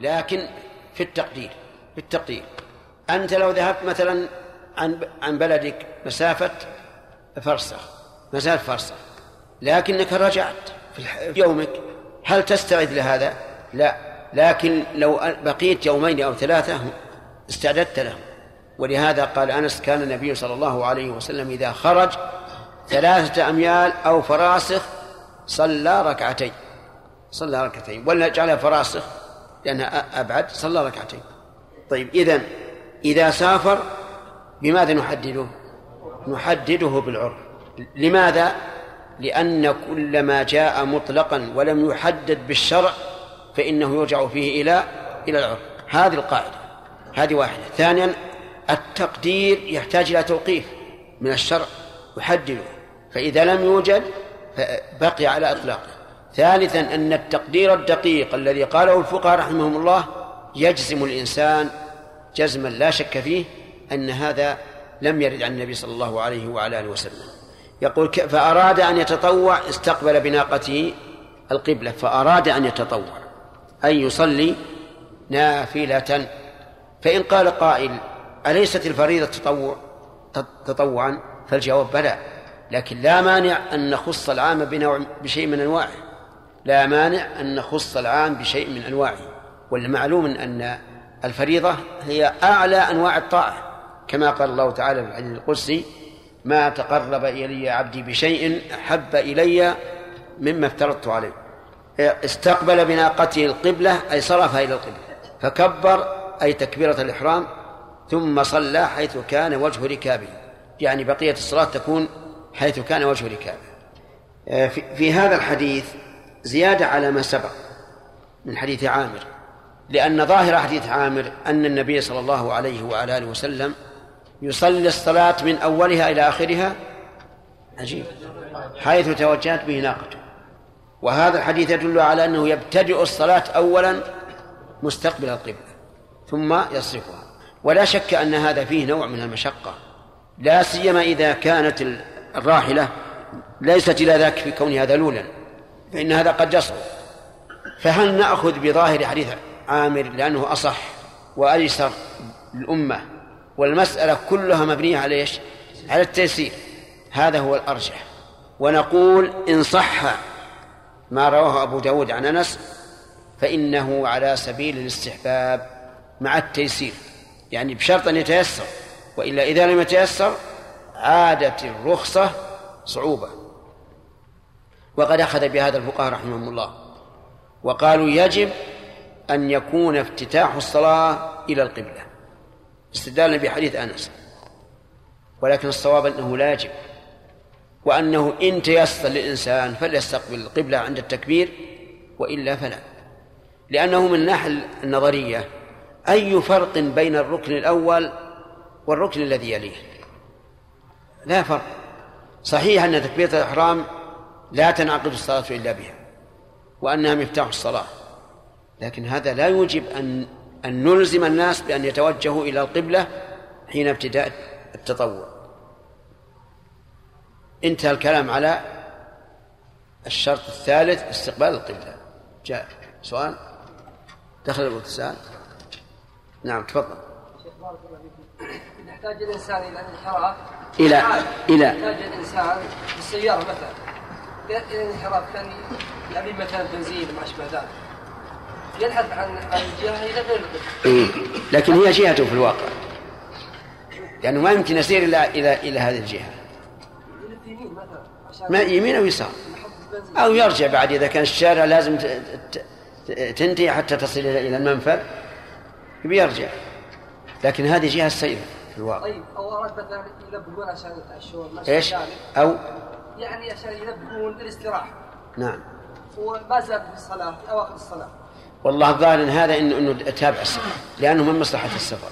لكن في التقدير في التقدير. أنت لو ذهبت مثلا عن عن بلدك مسافة فرسخ مسافة فرسخ لكنك رجعت في يومك. هل تستعد لهذا؟ لا. لكن لو بقيت يومين أو ثلاثة استعددت له ولهذا قال أنس كان النبي صلى الله عليه وسلم إذا خرج ثلاثة أميال أو فراسخ صلى ركعتين. صلى ركعتين. ولا جعلها فراسخ لأنها أبعد صلى ركعتين. طيب إذا إذا سافر بماذا نحدده؟ نحدده بالعرف. لماذا؟ لأن كل ما جاء مطلقا ولم يحدد بالشرع فإنه يرجع فيه إلى إلى العرف. هذه القاعدة. هذه واحدة. ثانيا التقدير يحتاج إلى توقيف من الشرع يحدده. فإذا لم يوجد بقي على إطلاقه. ثالثا أن التقدير الدقيق الذي قاله الفقهاء رحمهم الله يجزم الإنسان جزما لا شك فيه أن هذا لم يرد عن النبي صلى الله عليه وعلى آله وسلم. يقول فأراد أن يتطوع استقبل بناقته القبلة فأراد أن يتطوع أي يصلي نافلة. فإن قال قائل أليست الفريضة تطوع تطوعا؟ فالجواب بلى لكن لا مانع أن نخص العام بنوع بشيء من أنواعه. لا مانع أن نخص العام بشيء من أنواعه والمعلوم أن الفريضة هي أعلى أنواع الطاعة. كما قال الله تعالى في الحديث القدسي ما تقرب إلي عبدي بشيء أحب إلي مما افترضت عليه. استقبل بناقته القبلة أي صرفها إلى القبلة فكبر أي تكبيرة الإحرام ثم صلى حيث كان وجه ركابه. يعني بقية الصلاة تكون حيث كان وجه ركابه. في هذا الحديث زيادة على ما سبق من حديث عامر لأن ظاهر حديث عامر أن النبي صلى الله عليه وعلى آله وسلم يصلي الصلاة من أولها إلى آخرها عجيب حيث توجهت به ناقته. وهذا الحديث يدل على أنه يبتدئ الصلاة أولا مستقبل القبلة ثم يصرفها. ولا شك أن هذا فيه نوع من المشقة لا سيما إذا كانت الراحلة ليست إلى ذاك في كونها ذلولا. فإن هذا قد يصرف فهل نأخذ بظاهر حديث عامر لأنه أصح وأيسر للأمة؟ والمسألة كلها مبنية على إيش؟ على التيسير. هذا هو الأرجح. ونقول إن صح ما رواه أبو داود عن أنس فإنه على سبيل الاستحباب مع التيسير. يعني بشرط أن يتيسر وإلا إذا لم يتيسر عادت الرخصة صعوبة. وقد أخذ بهذا الفقهاء رحمهم الله. وقالوا يجب أن يكون افتتاح الصلاة إلى القبلة. استدلالا بحديث أنس. ولكن الصواب أنه لا يجب. وأنه إن تيسر للإنسان فليستقبل القبلة عند التكبير وإلا فلا. لأنه من الناحية النظرية أي فرق بين الركن الأول والركن الذي يليه؟ لا فرق. صحيح أن تكبيرة الإحرام لا تنعقد الصلاة إلا بها وأنها مفتاح الصلاة. لكن هذا لا يوجب أن أن نلزم الناس بأن يتوجهوا إلى القبلة حين ابتداء التطوع. انتهى الكلام على الشرط الثالث استقبال القبلة. جاء سؤال؟ دخل الاتصال نعم تفضل. يحتاج الإنسان إلى الانحراف إلى إلى. يحتاج الإنسان في السياره مثلا. إلى الانحراف كان يعني مثلا بنزين ما أشبه ذلك. يبحث عن الجهة إلى غير. لكن هي جهته في الواقع. لأنه ما يمكن يسير إلى إلى إلى هذه الجهة. ما يمين أو يسار. أو يرجع بعد إذا كان الشارع لازم تنتهي حتى تصل إلى المنفذ. بيرجع لكن هذه جهة السير في الواقع. طيب أو أراد مثلا يلبقون عشان الشهور إيش؟ أو يعني عشان يلبقون للاستراحه نعم. وما زال في الصلاة في أواخر الصلاة. والله الظاهر ان هذا انه إنه تابع السفر لأنه من مصلحة السفر.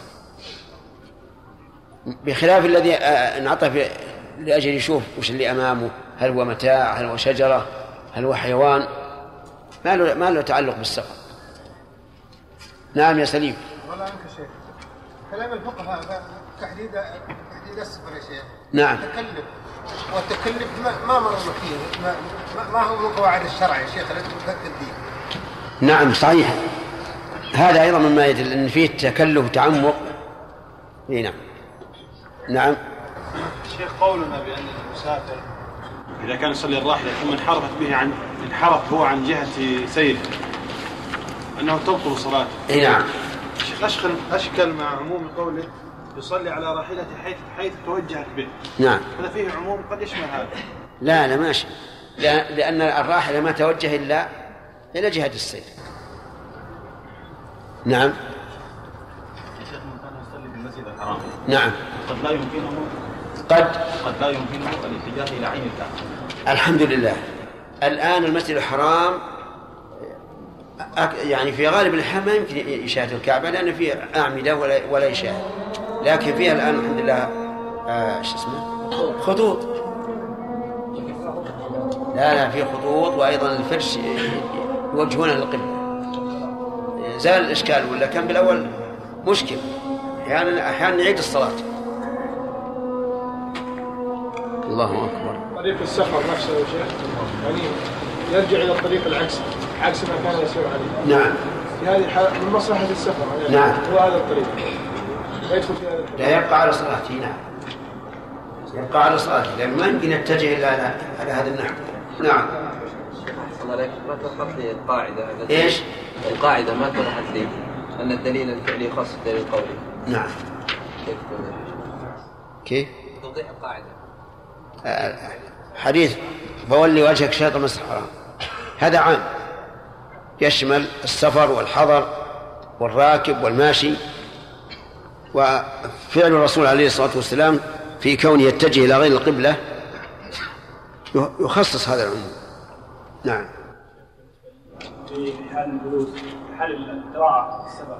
بخلاف الذي انعطف لأجل يشوف وش اللي أمامه هل هو متاع هل هو شجرة هل هو حيوان ما له ما له تعلق بالسفر. نعم يا سليم. والله عنك شيخ. كلام الفقهاء تحديد تحديد السفر يا شيخ. نعم. تكلف. والتكلف ما, ما مر فيه ما, ما هو من قواعد الشرع يا شيخ التي نعم صحيح. هذا أيضا مما يدل أن فيه تكلف تعمق إي نعم. نعم. شيخ قولنا بأن المسافر إذا كان يصلي الراحلة ثم انحرفت به عن انحرف هو عن جهة سيره أنه تبطل صلاته. إي نعم. شيخ أشكل أشكل مع عموم قوله يصلي على راحلته حيث حيث توجهت به. نعم. هذا فيه عموم قد يشمل هذا. لا لا ماشي لا لأن الراحلة ما توجه إلا إلى جهة السير نعم. يا شيخ من كان يصلي في المسجد الحرام. نعم. قد لا يمكنه قد؟ قد لا يمكنه الاتجاه إلى عين الكعبه الحمد لله. الآن المسجد الحرام أك- يعني في غالب الأحيان ما يمكن يشاهد الكعبة لأن فيه أعمدة ولا ولا يشاهد لكن فيها الآن الحمد لله آه شو اسمه؟ خطوط. لا لا في خطوط وأيضا الفرش يوجهونها للقبلة زال الإشكال ولا كان بالأول مشكل. أحيانا أحيانا نعيد الصلاة. الله أكبر. طريق السفر نفسه يا شيخ يعني يرجع إلى الطريق العكسي عكس ما كان يسير عليه. نعم. في هذه الحالة من مصلحة السفر يعني نعم. هو هذا الطريق. لا يبقى على صلاته نعم يبقى على صلاته لأن ما يمكن يتجه إلا على, هذا النحو. نعم. الله عليك. ما توضحت لي القاعدة؟ إيش؟ القاعدة ما توضحت لي أن الدليل الفعلي خاص بالدليل القولي. نعم. كيف توضيح؟ كيف؟ توضيح القاعدة. آه، حديث. فولي وجهك شاطر المسجد الحرام هذا عام. يشمل السفر والحضر والراكب والماشي. وفعل الرسول عليه الصلاة والسلام في كونه يتجه إلى غير القبلة يخصص هذا العموم نعم. في حال الجلوس حال القراءة السفر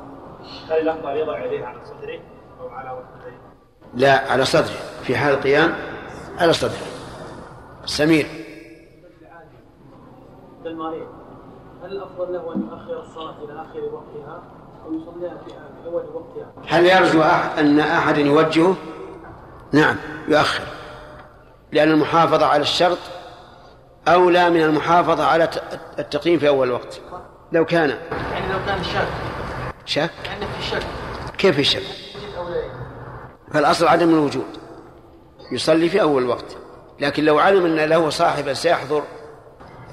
هل الأفضل يضع يديه على صدره أو على وجهه؟ لا على صدره. في حال القيام على صدره. سمير. للمريض هل الأفضل له أن يؤخر الصلاة إلى آخر وقتها؟ هل يرجو أن أحد يوجهه؟ نعم يؤخر. لأن المحافظة على الشرط أولى من المحافظة على التقييم في أول وقت. لو كان. يعني لو كان شك. شك؟ يعني في شك. كيف الشك فالأصل عدم الوجود. يصلي في أول وقت. لكن لو علم أن له صاحبا سيحضر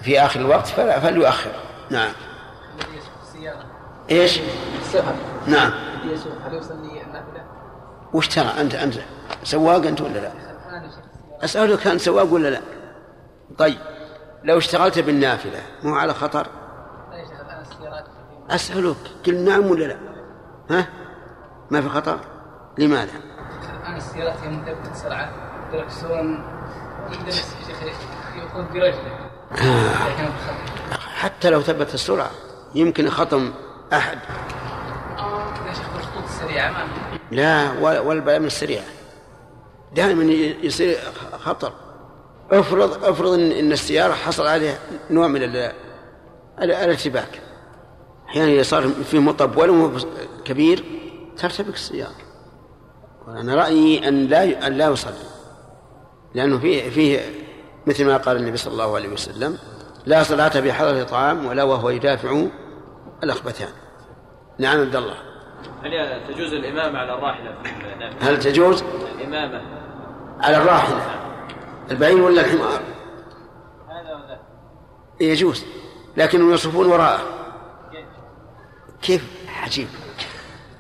في آخر الوقت فلا فليؤخر. نعم. إيش؟ السفر نعم هل؟ وش ترى أنت أنت سواق أنت ولا لا؟ أسألك كان سواق ولا لا؟ طيب لو اشتغلت بالنافله مو على خطر؟ أسألك قل نعم ولا لا؟ ها؟ ما في خطر؟ لماذا؟ الآن السيارات هي مدبة سرعة دركسون يقدر يقود برجله بخطر. حتى لو ثبت السرعه يمكن خطم السريعة ما لا ولا ولا البلاء من السريعه دائما يصير خطر. افرض افرض ان السيارة حصل عليها نوع من ال- ال- الارتباك. أحيانا إذا صار في مطب ولو كبير ترتبك السيارة. وأنا رأيي أن لا أن لا يصلي. لأنه فيه فيه مثل ما قال النبي صلى الله عليه وسلم لا صلاة بحضرة طعام ولا وهو يدافع الأخبثان. نعم عبد الله. هل تجوز الإمامة على النافله؟ هل تجوز؟ الإمامة. على الراحلة. البعير ولا الحمار؟ هذا وذاك. يجوز لكنهم يصفون وراءه. كيف؟ عجيب.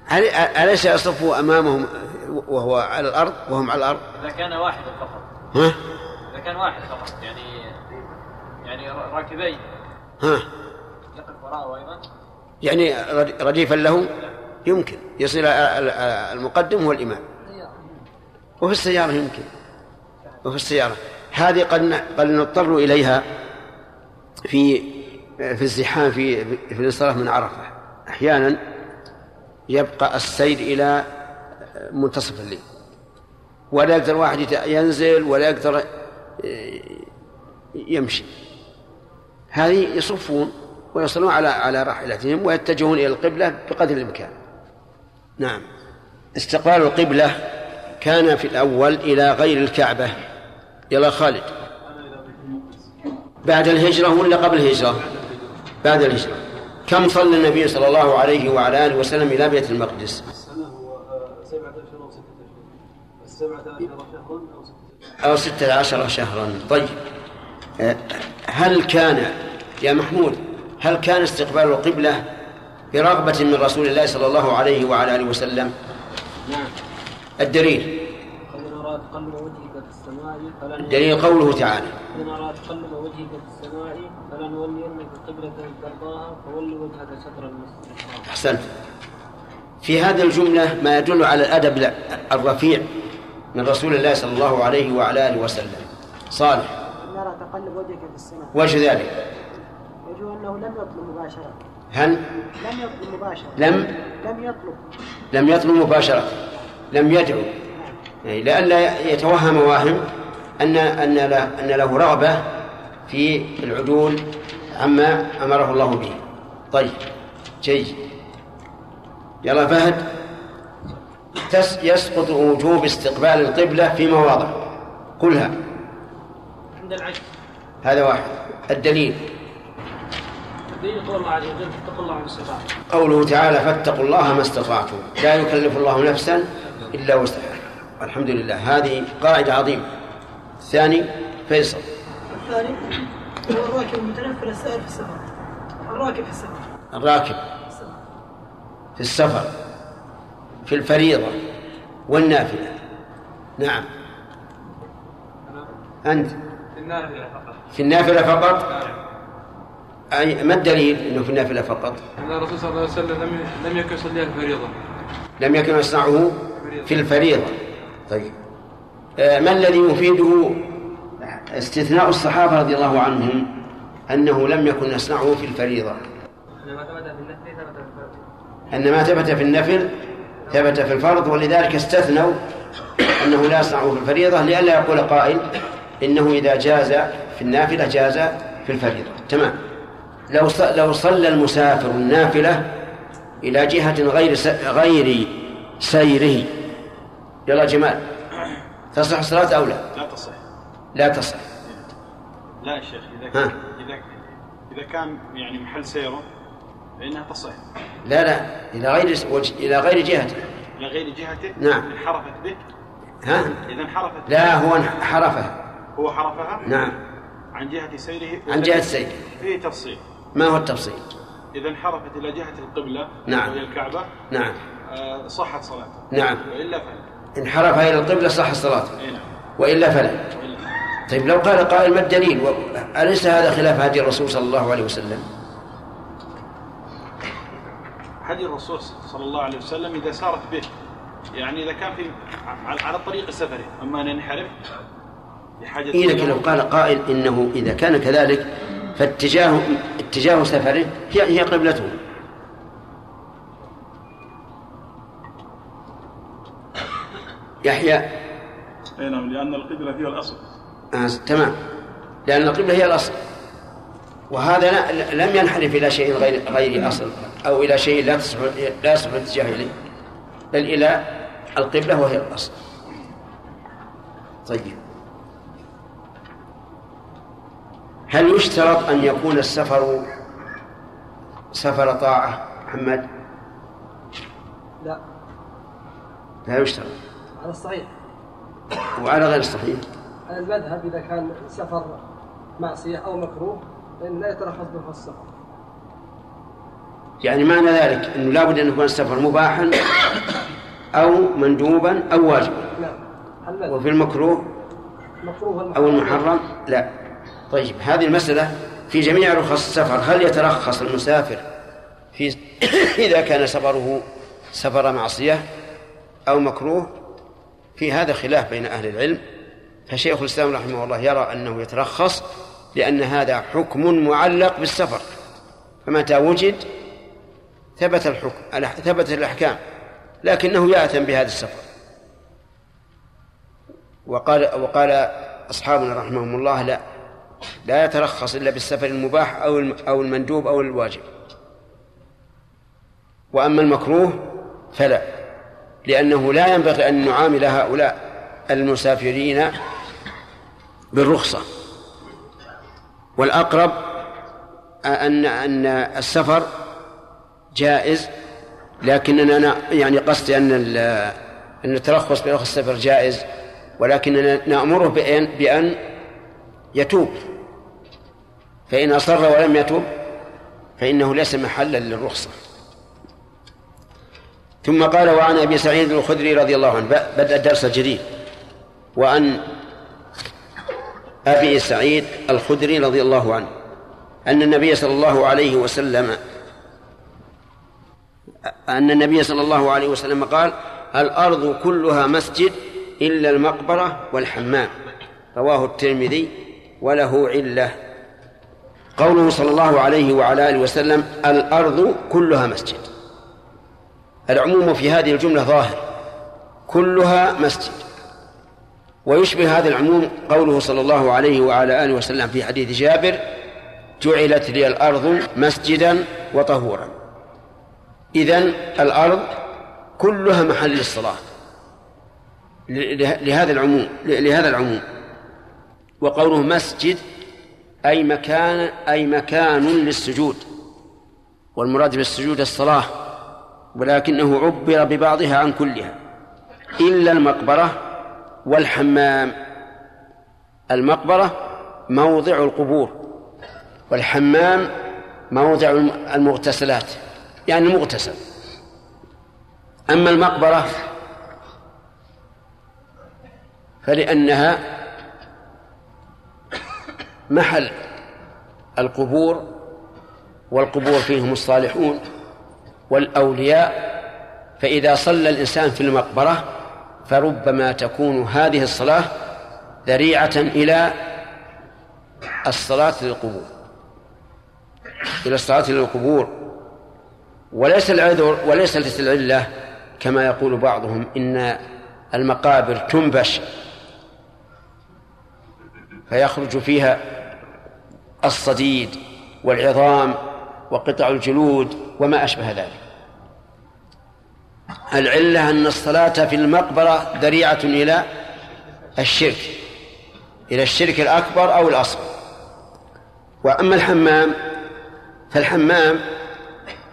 هل أليس يصفوا أمامهم وهو على الأرض؟ وهم على الأرض؟ إذا كان واحدا فقط. ها؟ إذا كان واحد فقط يعني يعني راكبين. ها؟ يقف وراءه أيضا؟ يعني رديفا له يمكن. يصير المقدم هو الإمام. وفي السيارة يمكن. وفي السيارة. هذه قد قد نضطر إليها في في الزحام في في الانصراف من عرفة. أحيانا يبقى السير إلى منتصف الليل. ولا يقدر واحد ينزل ولا يقدر يمشي. هذه يصفون ويصلون على على راحلتهم ويتجهون إلى القبلة بقدر الإمكان. نعم. استقبال القبلة كان في الأول إلى غير الكعبة. يلا خالد. بعد الهجرة ولا قبل الهجرة؟ بعد الهجرة. كم صلى النبي صلى الله عليه وعلى آله وسلم إلى بيت المقدس أو ستة عشر شهرا طيب آه، هل كان يا محمود هل كان استقبال القبلة برغبة من رسول الله صلى الله عليه وعلى آله وسلم؟ نعم. الدليل. الدليل قوله تعالى. إن أراد تقلب وجهك في السماء فلنولينك قبلة ترضاها فول وجهك شطر المسجد أحسنت. في هذه الجملة ما يدل على الأدب الرفيع من رسول الله صلى الله عليه وعلى آله وسلم. صالح. نرى تقلب وجهك في السماء. وجه ذلك. أنه لم يطلب مباشرة. هل؟ لم يطلب مباشرة. لم؟ لم يطلب. لم يطلب مباشرة. لم يدعو. يعني لئلا يتوهم واهم أن أن له, أن له رغبة في العدول عما أمره الله به. طيب. جيد. يلا فهد. تس يسقط وجوب استقبال القبلة في مواضع. قلها. عند العجز هذا واحد. الدليل. دليل قول الله عز وجل اتقوا الله ما استطعتم. قوله تعالى فاتقوا الله ما استطعتم. لا يكلف الله نفسا إلا وسعها. الحمد لله. هذه قاعدة عظيمة. الثاني فيصل. الثاني هو الراكب المتنفل السائر في السفر. الراكب في السفر. الراكب في السفر في الفريضة والنافلة. نعم. أنت؟ النافلة فقط. في النافلة فقط؟ أي ما الدليل أنه في النافلة فقط؟ أن الرسول صلى الله عليه وسلم لم لم يكن يصلي الفريضة. لم يكن يصنعه في الفريضة. طيب. آه، ما الذي يفيده استثناء الصحابة رضي الله عنهم أنه لم يكن يصنعه في الفريضة؟ أن ما ثبت في النفل ثبت في الفرض ولذلك استثنوا أنه لا يصنعه في الفريضة لئلا يقول قائل إنه إذا جاز في النافلة جاز في الفريضة. تمام. لو لو صلى المسافر النافلة إلى جهة غير غير سيره. يلا جمال تصح الصلاة أو لا؟ لا تصح. لا تصح. لا يا شيخ إذا ها. كان إذا إذا كان يعني محل سيره فإنها تصح. لا لا إلى غير إلى غير جهته إلى غير جهته نعم. انحرفت به. ها؟ إذا انحرفت لا هو انحرفها. هو حرفها؟ نعم. عن جهة سيره عن جهة سيره. فيه تفصيل. ما هو التفصيل؟ إذا انحرفت إلى جهة القبلة نعم. وهي الكعبة. نعم. آه، صحت صلاته. نعم. وإلا فلا. انحرف إلى القبلة صح الصلاة إي نعم. وإلا فلا. وإلا. طيب لو قال قائل ما الدليل؟ أليس هذا خلاف هدي الرسول صلى الله عليه وسلم؟ هدي الرسول صلى الله عليه وسلم إذا سارت به. يعني إذا كان في على طريق سفره. أما أن ينحرف لحاجة إيه لكن لو قال قائل إنه إذا كان كذلك فاتجاه اتجاه سفره هي هي قبلته. يحيى. أي نعم لأن القبلة هي الأصل. آه تمام. لأن القبلة هي الأصل. وهذا لا- لم ينحرف إلى شيء غير غير أصل أو إلى شيء لا تصح لا يصح الاتجاه إليه. بل إلى القبلة وهي الأصل. طيب. هل يشترط أن يكون السفر سفر طاعة محمد؟ لا. لا يشترط. على الصحيح. وعلى غير الصحيح؟ على المذهب إذا كان سفر معصية أو مكروه فإن لا يترخص به السفر. يعني معنى ذلك أنه لابد أن يكون السفر مباحا أو مندوبا أو واجبا. نعم. وفي المكروه مكروه أو المحرم؟ لا. طيب هذه المسألة في جميع رخص السفر هل يترخص المسافر في إذا كان سفره سفر معصية أو مكروه؟ في هذا خلاف بين أهل العلم. فشيخ الإسلام رحمه الله يرى أنه يترخص لأن هذا حكم معلق بالسفر. فمتى وجد ثبت الحكم ثبت الأحكام لكنه يأثم بهذا السفر. وقال وقال أصحابنا رحمهم الله لا لا يترخص إلا بالسفر المباح أو أو المندوب أو الواجب. وأما المكروه فلا لأنه لا ينبغي أن نعامل هؤلاء المسافرين بالرخصة. والأقرب أن أن السفر جائز لكننا نا- يعني قصدي أن أن الترخص برخص السفر جائز ولكننا نأمره بأن بأن يتوب. فإن أصر ولم يتوب فإنه ليس محلا للرخصة. ثم قال وعن أبي سعيد الخدري رضي الله عنه بدأ الدرس الجديد وأن أبي سعيد الخدري رضي الله عنه أن النبي صلى الله عليه وسلم أن النبي صلى الله عليه وسلم قال الأرض كلها مسجد إلا المقبرة والحمام رواه الترمذي وله علة. قوله صلى الله عليه وعلى آله وسلم الأرض كلها مسجد. العموم في هذه الجملة ظاهر. كلها مسجد. ويشبه هذا العموم قوله صلى الله عليه وعلى آله وسلم في حديث جابر جعلت لي الأرض مسجدا وطهورا. إذن الأرض كلها محل للصلاة. لهذا العموم لهذا العموم. وقوله مسجد أي مكان أي مكان للسجود. والمراد بالسجود الصلاة ولكنه عبر ببعضها عن كلها. إلا المقبرة والحمام. المقبرة موضع القبور والحمام موضع المغتسلات. يعني المغتسل أما المقبرة فلأنها محل القبور والقبور فيهم الصالحون والأولياء فإذا صلى الإنسان في المقبرة فربما تكون هذه الصلاة ذريعة إلى الصلاة للقبور إلى الصلاة للقبور. وليس العذر وليست العلة كما يقول بعضهم إن المقابر تنبش فيخرج فيها الصديد والعظام وقطع الجلود وما أشبه ذلك. العلة أن الصلاة في المقبرة ذريعة إلى الشرك إلى الشرك الأكبر أو الأصغر. وأما الحمام فالحمام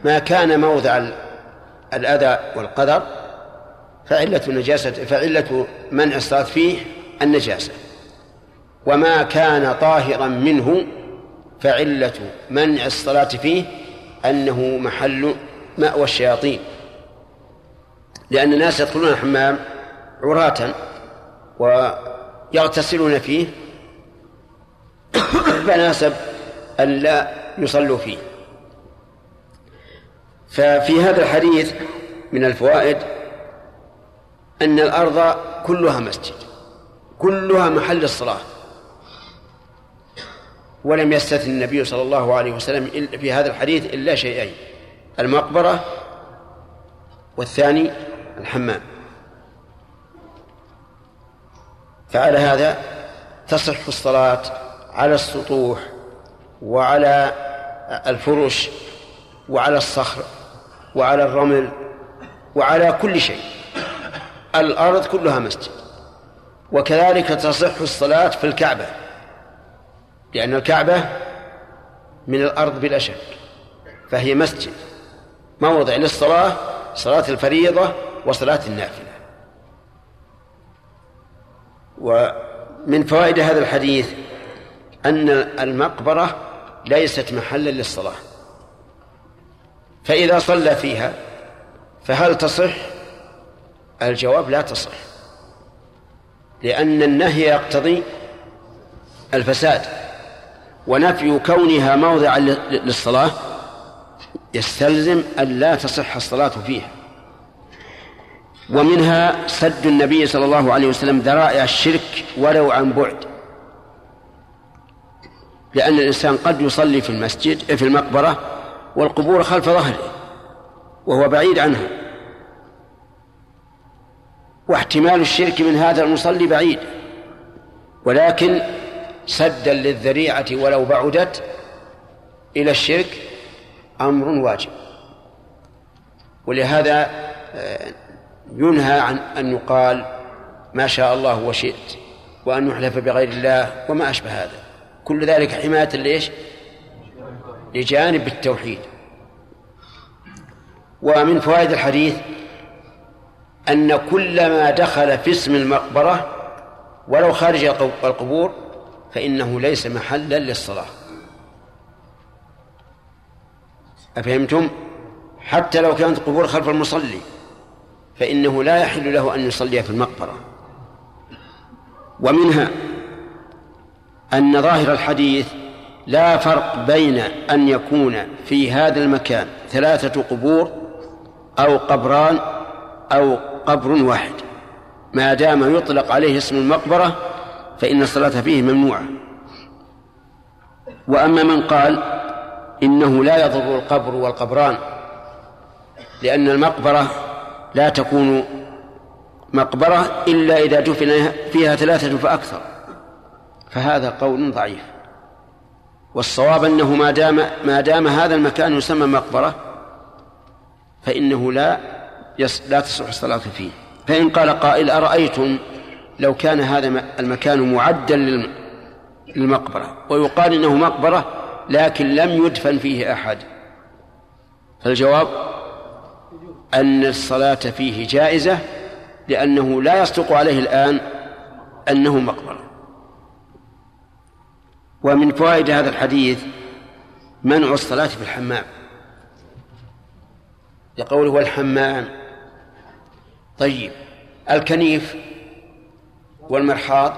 ما كان موضع الأذى والقدر فعلة النجاسة فعلة منع الصلاة فيه النجاسة. وما كان طاهرا منه فعلة منع الصلاة فيه أنه محل مأوى الشياطين. لأن الناس يدخلون الحمام عراة ويغتسلون فيه فناسب أن لا يصلوا فيه. ففي هذا الحديث من الفوائد أن الأرض كلها مسجد كلها محل الصلاة. ولم يستثن النبي صلى الله عليه وسلم في هذا الحديث إلا شيئين. المقبرة والثاني الحمام. فعلى هذا تصح الصلاة على السطوح وعلى الفرش وعلى الصخر وعلى الرمل وعلى كل شيء. الأرض كلها مسجد. وكذلك تصح الصلاة في الكعبة. لأن الكعبة من الأرض بلا شك فهي مسجد موضع للصلاة؟ صلاة الفريضة وصلاة النافلة. ومن فوائد هذا الحديث أن المقبرة ليست محلا للصلاة. فإذا صلى فيها فهل تصح؟ الجواب لا تصح لأن النهي يقتضي الفساد. ونفي كونها موضعا للصلاة يستلزم أن لا تصح الصلاة فيها. ومنها سد النبي صلى الله عليه وسلم ذرائع الشرك ولو عن بعد. لأن الإنسان قد يصلي في المسجد في المقبرة والقبور خلف ظهره وهو بعيد عنها. واحتمال الشرك من هذا المصلي بعيد. ولكن سدا للذريعة ولو بعدت إلى الشرك أمر واجب. ولهذا ينهى عن أن يقال ما شاء الله وشئت وأن يحلف بغير الله وما أشبه هذا. كل ذلك حماية ليش؟ لجانب التوحيد. ومن فوائد الحديث أن كل ما دخل في اسم المقبرة ولو خارج القبور فإنه ليس محلا للصلاة أفهمتم؟ حتى لو كانت قبور خلف المصلي فإنه لا يحل له أن يصلي في المقبرة ومنها أن ظاهر الحديث لا فرق بين أن يكون في هذا المكان ثلاثة قبور أو قبران أو قبر واحد ما دام يطلق عليه اسم المقبرة فإن الصلاة فيه ممنوعة. وأما من قال إنه لا يضر القبر والقبران لأن المقبرة لا تكون مقبرة إلا إذا دفن فيها ثلاثة فأكثر. فهذا قول ضعيف. والصواب أنه ما دام ما دام هذا المكان يسمى مقبرة فإنه لا لا تصح الصلاة فيه. فإن قال قائل أرأيتم لو كان هذا المكان معدا للمقبرة ويقال إنه مقبرة لكن لم يدفن فيه أحد. فالجواب أن الصلاة فيه جائزة لأنه لا يصدق عليه الآن أنه مقبرة. ومن فوائد هذا الحديث منع الصلاة في الحمام. لقوله والحمام طيب الكنيف والمرحاض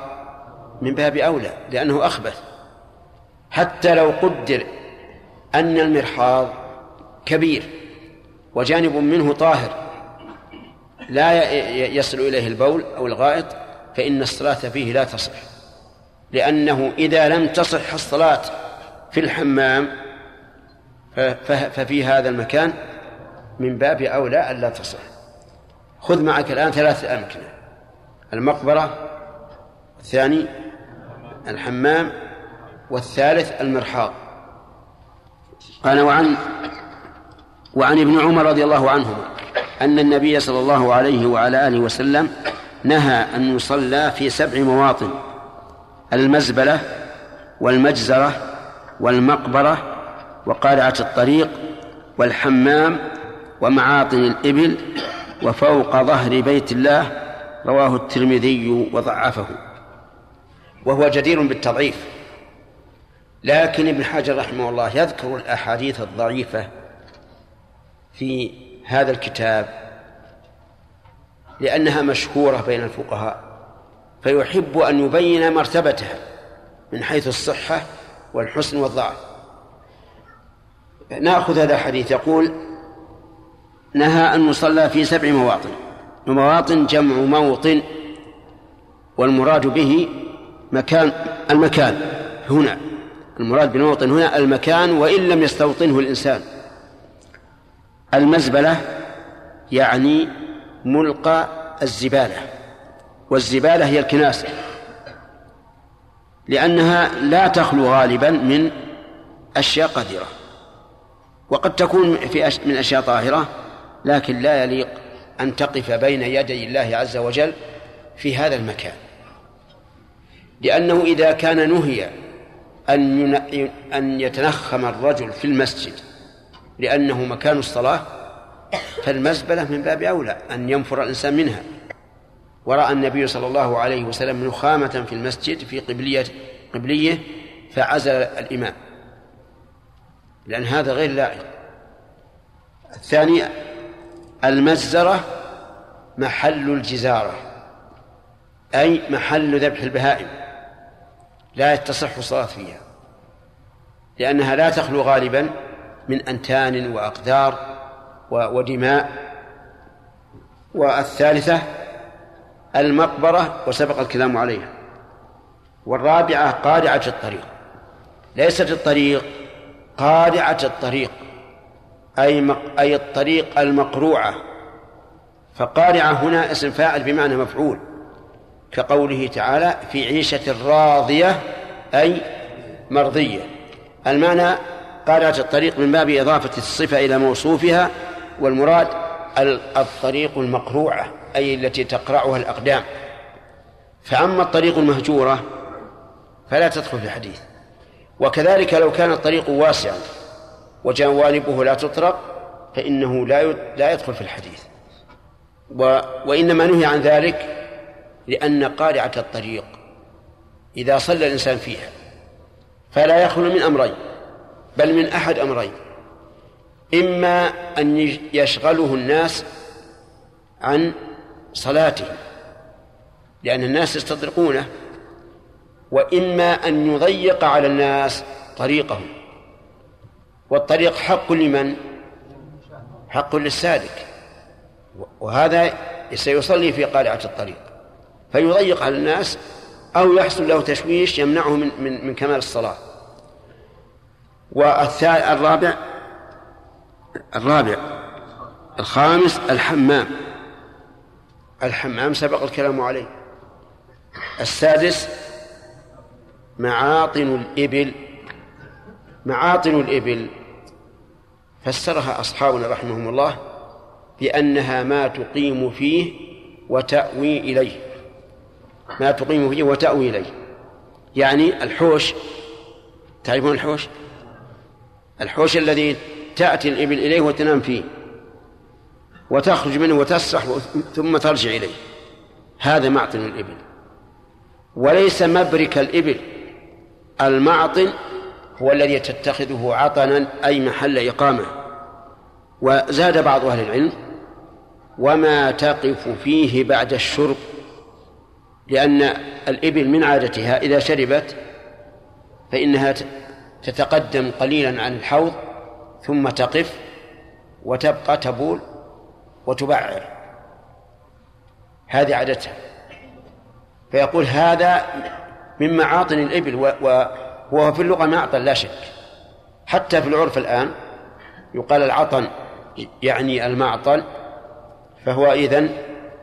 من باب أولى لأنه أخبث. حتى لو قدر أن المرحاض كبير وجانب منه طاهر لا يصل إليه البول أو الغائط فإن الصلاة فيه لا تصح. لأنه إذا لم تصح الصلاة في الحمام ففي هذا المكان من باب أولى ألا تصح. خذ معك الآن ثلاث أمكنة. المقبرة الثاني الحمام والثالث المرحاض. قال وعن وعن ابن عمر رضي الله عنهما أن النبي صلى الله عليه وعلى آله وسلم نهى أن يصلى في سبع مواطن المزبلة والمجزرة والمقبرة وقارعة الطريق والحمام ومعاطن الإبل وفوق ظهر بيت الله رواه الترمذي وضعفه. وهو جدير بالتضعيف. لكن ابن حجر رحمه الله يذكر الأحاديث الضعيفة في هذا الكتاب لأنها مشهورة بين الفقهاء فيحب أن يبين مرتبتها من حيث الصحة والحسن والضعف. نأخذ هذا الحديث يقول نهى أن نصلى في سبع مواطن مواطن جمع موطن والمراد به مكان المكان هنا. المراد بالموطن هنا المكان وإن لم يستوطنه الإنسان. المزبلة يعني ملقى الزبالة والزبالة هي الكناسة لأنها لا تخلو غالبا من أشياء قذرة وقد تكون في أش... من أشياء طاهرة لكن لا يليق أن تقف بين يدي الله عز وجل في هذا المكان. لأنه إذا كان نهي أن أن يتنخم الرجل في المسجد لأنه مكان الصلاة فالمزبلة من باب أولى أن ينفر الإنسان منها. ورأى النبي صلى الله عليه وسلم نخامة في المسجد في قبلية قبلية فعزل الإمام. لأن هذا غير لائق. الثاني المزرة محل الجزارة أي محل ذبح البهائم. لا تصح الصلاة فيها لأنها لا تخلو غالبا من أنتان وأقدار ودماء. والثالثة المقبرة وسبق الكلام عليها. والرابعة قارعة الطريق. ليست الطريق قارعة الطريق أي مق... أي الطريق المقروعة. فقارعة هنا اسم فاعل بمعنى مفعول. كقوله تعالى في عيشة راضية أي مرضية. المعنى قارعة الطريق من باب إضافة الصفة إلى موصوفها والمراد الطريق المقروعة أي التي تقرعها الأقدام. فأما الطريق المهجورة فلا تدخل في الحديث. وكذلك لو كان الطريق واسعا وجوانبه لا تطرق فإنه لا لا يدخل في الحديث. و وإنما نهي عن ذلك لأن قارعة الطريق إذا صلى الإنسان فيها فلا يخلو من أمرين بل من أحد أمرين. إما أن يشغله الناس عن صلاته لأن الناس يستطرقونه وإما أن يضيق على الناس طريقهم. والطريق حق لمن؟ حق للسالك. وهذا سيصلي في قارعة الطريق. فيضيق على الناس أو يحصل له تشويش يمنعه من من من كمال الصلاة. والرابع الرابع الخامس الحمام. الحمام سبق الكلام عليه. السادس معاطن الإبل. معاطن الإبل. فسرها أصحابنا رحمهم الله بأنها ما تقيم فيه وتأوي إليه. ما تقيم فيه وتأوي إليه. يعني الحوش تعرفون الحوش؟ الحوش الذي تأتي الإبل إليه وتنام فيه وتخرج منه وتسرح ثم ترجع إليه. هذا معطن الإبل. وليس مبرك الإبل. المعطن هو الذي تتخذه عطنا أي محل إقامة. وزاد بعض أهل العلم وما تقف فيه بعد الشرب لأن الإبل من عادتها إذا شربت فإنها تتقدم قليلا عن الحوض ثم تقف وتبقى تبول وتبعر. هذه عادتها. فيقول هذا من معاطن الإبل وهو في اللغة معطن لا شك. حتى في العرف الآن يقال العطن يعني المعطن فهو إذن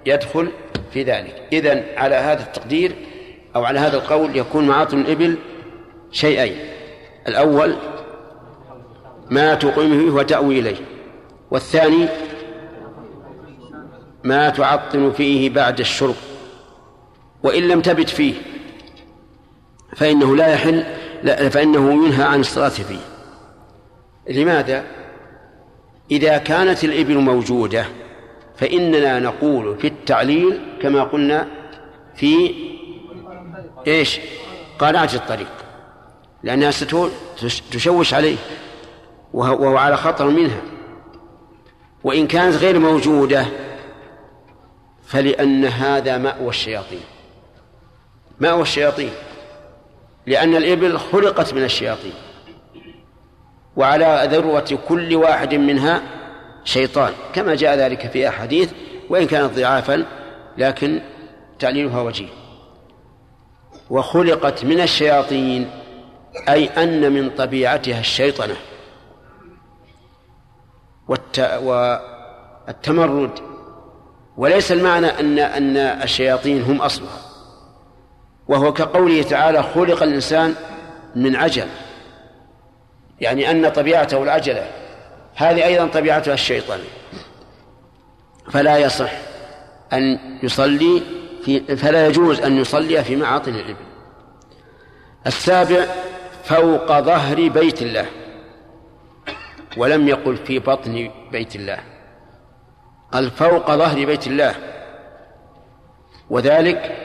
يدخل في ذلك. إذن على هذا التقدير أو على هذا القول يكون معاطن الإبل شيئين. الأول ما تقيمه وتأوي إليه. والثاني ما تعطن فيه بعد الشرب. وإن لم تبت فيه فإنه لا يحل لا فإنه ينهى عن الصلاة فيه. لماذا؟ إذا كانت الإبل موجودة فإننا نقول في التعليل كما قلنا في إيش؟ قارعة الطريق. لأنها ستشوش عليه. وهو على خطر منها. وإن كانت غير موجودة فلأن هذا مأوى الشياطين. مأوى الشياطين. لأن الإبل خلقت من الشياطين. وعلى ذروة كل واحد منها شيطان كما جاء ذلك في أحاديث وإن كانت ضعافا لكن تعليلها وجيه. وخلقت من الشياطين أي أن من طبيعتها الشيطنة. والتمرد. وليس المعنى أن أن الشياطين هم أصلها. وهو كقوله تعالى خلق الإنسان من عجل. يعني أن طبيعته العجلة. هذه أيضا طبيعتها الشيطان. فلا يصح أن يصلي في فلا يجوز أن يصلي في معاطن الإبل. السابع فوق ظهر بيت الله ولم يقل في بطن بيت الله. قال فوق ظهر بيت الله. وذلك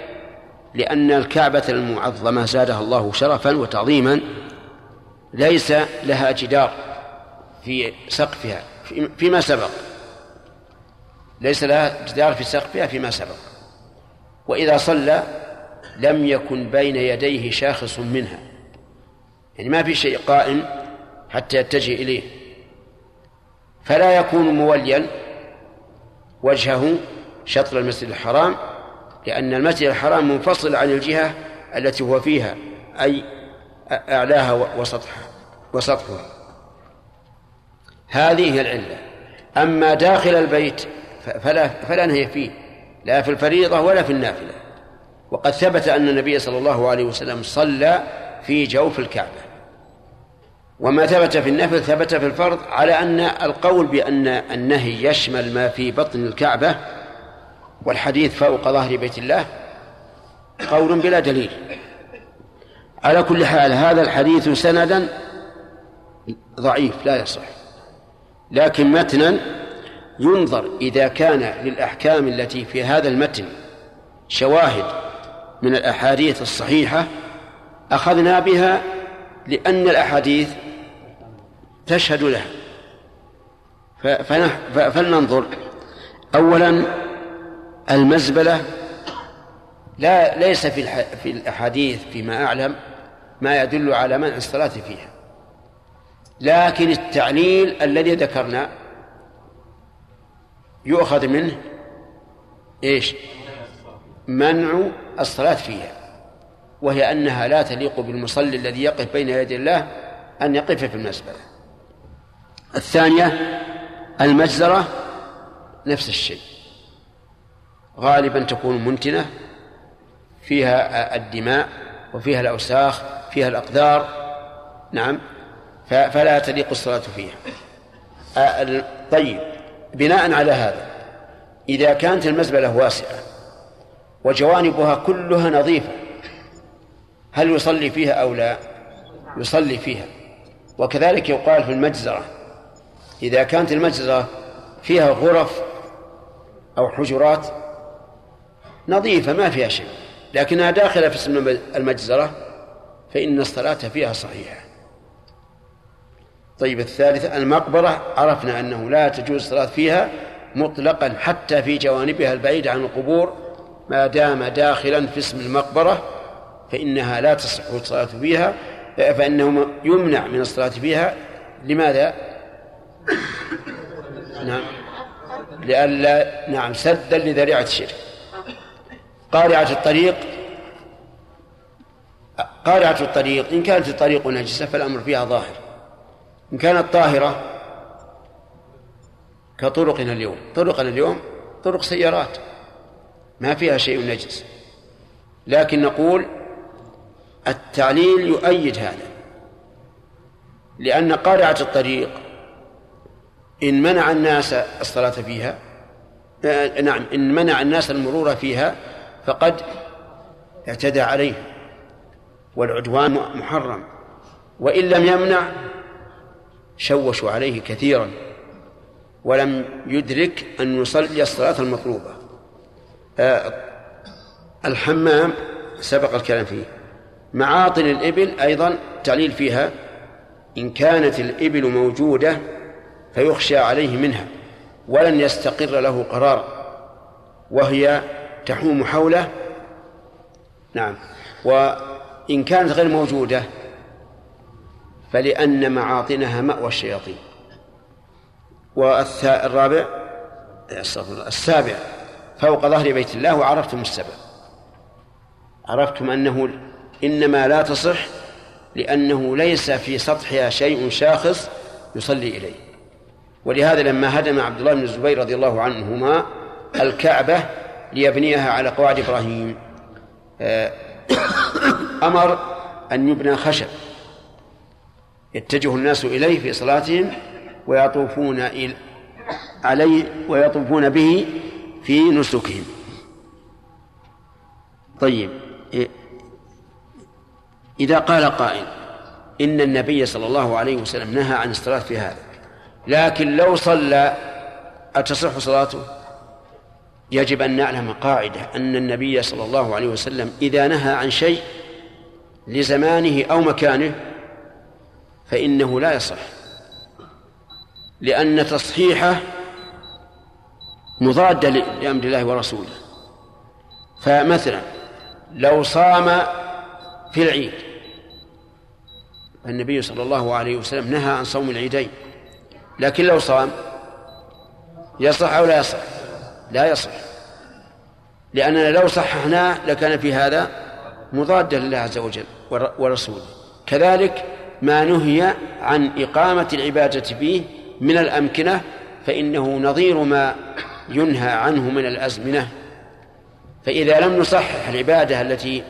لأن الكعبة المعظمة زادها الله شرفا وتعظيما ليس لها جدار. في سقفها فيما سبق. ليس لها جدار في سقفها فيما سبق. وإذا صلى لم يكن بين يديه شاخص منها. يعني ما في شيء قائم حتى يتجه إليه. فلا يكون موليا وجهه شطر المسجد الحرام لأن المسجد الحرام منفصل عن الجهة التي هو فيها أي أعلاها وسطحها وسطحها هذه هي العلة. أما داخل البيت فلا فلا نهي فيه لا في الفريضة ولا في النافلة. وقد ثبت أن النبي صلى الله عليه وسلم صلى في جوف الكعبة. وما ثبت في النفل ثبت في الفرض على أن القول بأن النهي يشمل ما في بطن الكعبة والحديث فوق ظهر بيت الله قول بلا دليل. على كل حال هذا الحديث سندا ضعيف لا يصح. لكن متنا ينظر إذا كان للأحكام التي في هذا المتن شواهد من الأحاديث الصحيحة أخذنا بها لأن الأحاديث تشهد لها. فلننظر. أولا المزبلة لا ليس في في الأحاديث فيما أعلم ما يدل على منع الصلاة فيها. لكن التعليل الذي ذكرنا يؤخذ منه إيش؟ منع الصلاة فيها وهي أنها لا تليق بالمصلي الذي يقف بين يدي الله أن يقف في المزبلة الثانية المجزرة نفس الشيء. غالبا تكون منتنة فيها الدماء وفيها الأوساخ فيها الأقدار. نعم. فلا تليق الصلاة فيها. طيب بناء على هذا إذا كانت المزبلة واسعة وجوانبها كلها نظيفة هل يصلي فيها أو لا؟ يصلي فيها. وكذلك يقال في المجزرة إذا كانت المجزرة فيها غرف أو حجرات نظيفة ما فيها شيء. لكنها داخلة في اسم المجزرة فإن الصلاة فيها صحيحة. طيب الثالثة المقبرة عرفنا أنه لا تجوز الصلاة فيها مطلقا حتى في جوانبها البعيدة عن القبور ما دام داخلا في اسم المقبرة فإنها لا تصح الصلاة فيها فإنه يمنع من الصلاة فيها. لماذا؟ نعم. لئلا نعم سدا لذريعة الشرك. قارعة الطريق قارعة الطريق إن كانت الطريق نجسة فالأمر فيها ظاهر. إن كانت طاهرة كطرقنا اليوم. طرقنا اليوم طرق سيارات. ما فيها شيء نجس. لكن نقول التعليل يؤيد هذا. لأن قارعة الطريق إن منع الناس الصلاة فيها آه، نعم إن منع الناس المرور فيها فقد اعتدى عليه والعدوان محرم. وإن لم يمنع شوشوا عليه كثيرا ولم يدرك أن يصلي الصلاة المطلوبة. آه الحمام سبق الكلام فيه. معاطن الإبل أيضا تعليل فيها إن كانت الإبل موجودة فيخشى عليه منها ولن يستقر له قرار وهي تحوم حوله. نعم. وإن كانت غير موجودة فلأن معاطنها مأوى الشياطين. والرابع السابع فوق ظهر بيت الله وعرفتم السبب. عرفتم أنه إنما لا تصح لأنه ليس في سطحها شيء شاخص يصلي إليه. ولهذا لما هدم عبد الله بن الزبير رضي الله عنهما الكعبة ليبنيها على قواعد إبراهيم آه، أمر أن يبنى خشب. يتجه الناس إليه في صلاتهم ويطوفون عليه ويطوفون به في نسكهم. طيب إذا قال قائل إن النبي صلى الله عليه وسلم نهى عن الصلاة في هذا لكن لو صلى أتصح صلاته؟ يجب أن نعلم قاعدة أن النبي صلى الله عليه وسلم إذا نهى عن شيء لزمانه أو مكانه فإنه لا يصح. لأن تصحيحه مضادة لأمر الله ورسوله. فمثلا لو صام في العيد النبي صلى الله عليه وسلم نهى عن صوم العيدين لكن لو صام يصح أو لا يصح؟ لا يصح. لأننا لو صححناه لكان في هذا مضادا لله عز وجل ورسوله. كذلك ما نهي عن إقامة العبادة فيه من الأمكنة فإنه نظير ما ينهى عنه من الأزمنة. فإذا لم نصحح العبادة التي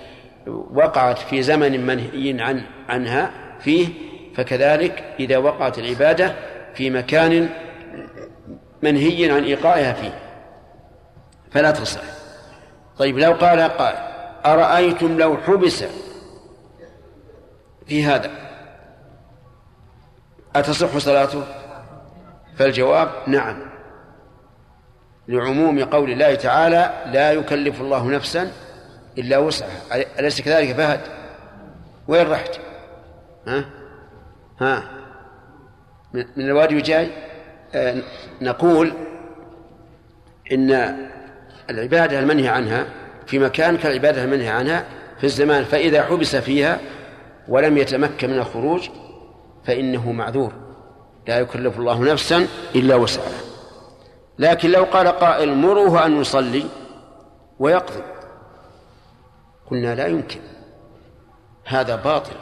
وقعت في زمن منهي عن عنها فيه فكذلك إذا وقعت العبادة في مكان منهي عن إيقائها فيه. فلا تصح. طيب لو قال قال أرأيتم لو حبس في هذا؟ أتصح صلاته؟ فالجواب نعم. لعموم قول الله تعالى لا يكلف الله نفسا إلا وسعها. أليس كذلك فهد؟ وين رحت؟ ها؟ ها؟ من الوادي جاي؟ آه نقول إن العبادة المنهي عنها في مكان كالعبادة المنهي عنها في الزمان فإذا حبس فيها ولم يتمكن من الخروج فإنه معذور. لا يكلف الله نفسا إلا وسعها. لكن لو قال قائل مروه أن يصلي ويقضي. قلنا لا يمكن. هذا باطل.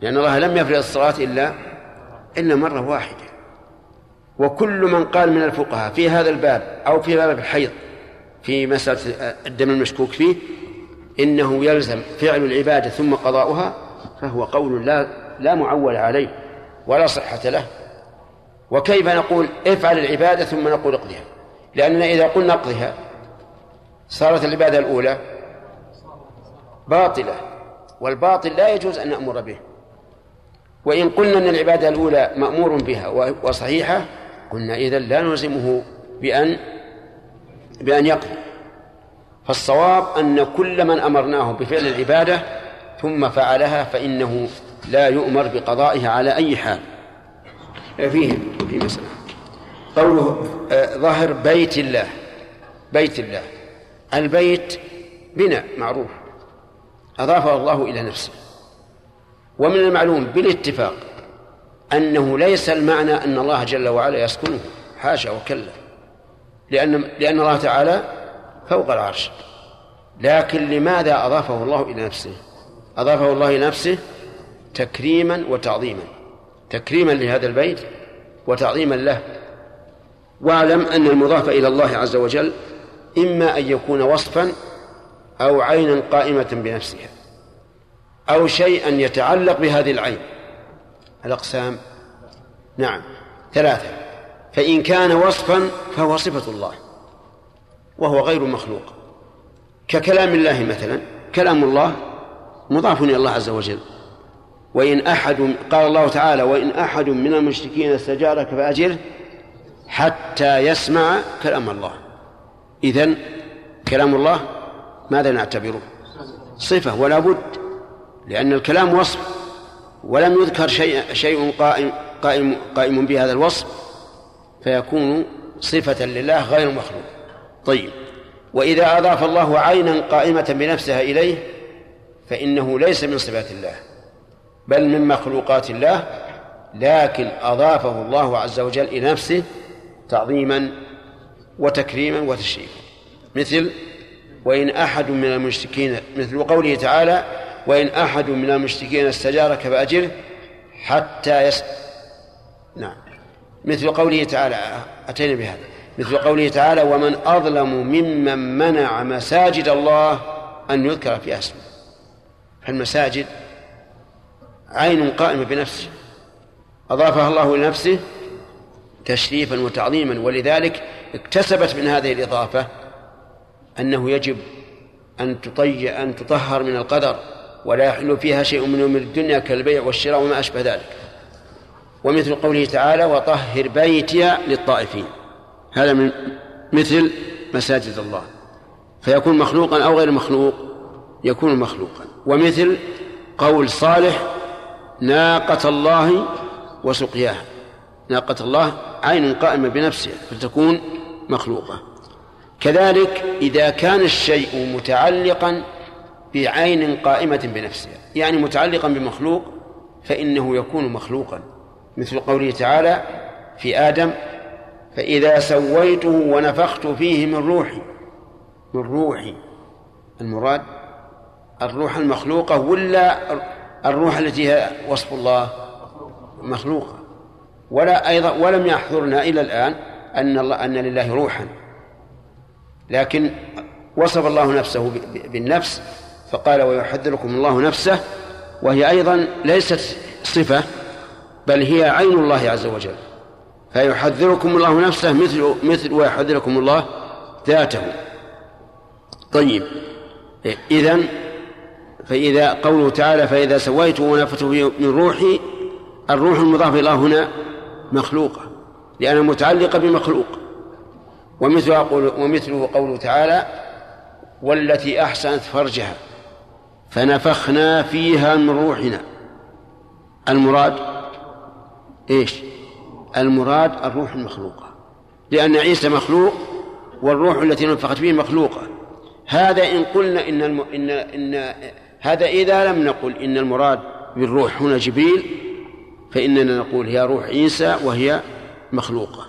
لأن الله لم يفرض الصلاة إلا إلا مرة واحدة. وكل من قال من الفقهاء في هذا الباب أو في باب الحيض في مسألة الدم المشكوك فيه إنه يلزم فعل العبادة ثم قضاؤها فهو قول لا لا معول عليه ولا صحة له. وكيف نقول افعل العبادة ثم نقول اقضها؟ لأننا إذا قلنا اقضها صارت العبادة الأولى باطلة والباطل لا يجوز أن نأمر به. وإن قلنا أن العبادة الأولى مأمور بها وصحيحة قلنا إذا لا نلزمه بأن بأن يقضي فالصواب أن كل من أمرناه بفعل العبادة ثم فعلها فإنه لا يؤمر بقضائها على أي حال. فيه في مسألة. قوله آه، ظهر بيت الله. بيت الله. البيت بناء معروف. أضافه الله إلى نفسه. ومن المعلوم بالاتفاق أنه ليس المعنى أن الله جل وعلا يسكنه. حاشا وكلا. لأن لأن الله تعالى فوق العرش. لكن لماذا أضافه الله إلى نفسه؟ أضافه الله إلى نفسه تكريما وتعظيما. تكريما لهذا البيت وتعظيما له. واعلم أن المضاف إلى الله عز وجل إما أن يكون وصفا أو عينا قائمة بنفسها أو شيئا يتعلق بهذه العين. الأقسام؟ نعم. ثلاثة. فإن كان وصفا فهو صفة الله وهو غير مخلوق. ككلام الله مثلا كلام الله مضاف إلى الله عز وجل. وإن أحد قال الله تعالى وإن أحد من المشركين استجارك فأجره حتى يسمع كلام الله. إذن كلام الله ماذا نعتبره؟ صفة ولا بد لأن الكلام وصف ولم يذكر شيء شيء قائم قائم قائم بهذا الوصف فيكون صفة لله غير مخلوق. طيب وإذا أضاف الله عينا قائمة بنفسها إليه فإنه ليس من صفات الله. بل من مخلوقات الله لكن أضافه الله عز وجل إلى نفسه تعظيما وتكريما وتشريفا. مثل وإن أحد من المشركين مثل قوله تعالى وإن أحد من المشركين استجارك فأجره حتى يس نعم. مثل قوله تعالى أتينا بهذا. مثل قوله تعالى ومن أظلم ممن منع مساجد الله أن يذكر في أسمه. فالمساجد عين قائمة بنفسه. أضافها الله لنفسه تشريفا وتعظيما ولذلك اكتسبت من هذه الإضافة أنه يجب أن تطي أن تطهر من القدر ولا يحل فيها شيء من يوم الدنيا كالبيع والشراء وما أشبه ذلك. ومثل قوله تعالى وطهر بيتي للطائفين هذا من مثل مساجد الله. فيكون مخلوقا أو غير مخلوق؟ يكون مخلوقا. ومثل قول صالح ناقة الله وسقياها. ناقة الله عين قائمة بنفسها فتكون مخلوقة. كذلك إذا كان الشيء متعلقا بعين قائمة بنفسها يعني متعلقا بمخلوق فإنه يكون مخلوقا. مثل قوله تعالى في آدم فإذا سويته ونفخت فيه من روحي. من روحي. المراد الروح المخلوقة ولا الروح التي هي وصف الله مخلوقة. ولا أيضا ولم يحضرنا إلى الآن أن الله أن لله روحا. لكن وصف الله نفسه بالنفس فقال ويحذركم الله نفسه وهي أيضا ليست صفة بل هي عين الله عز وجل. فيحذركم الله نفسه مثل مثل ويحذركم الله ذاته. طيب إذن فإذا قوله تعالى فإذا سويت ونفت من روحي الروح المضاف إلى هنا مخلوقة لأنها متعلقة بمخلوق. ومثله قول ومثله قوله تعالى والتي أحسنت فرجها فنفخنا فيها من روحنا. المراد إيش؟ المراد الروح المخلوقة. لأن عيسى مخلوق والروح التي نفخت فيه مخلوقة. هذا إن قلنا إن الم... إن إن هذا إذا لم نقل إن المراد بالروح هنا جبريل فإننا نقول هي روح عيسى وهي مخلوقة.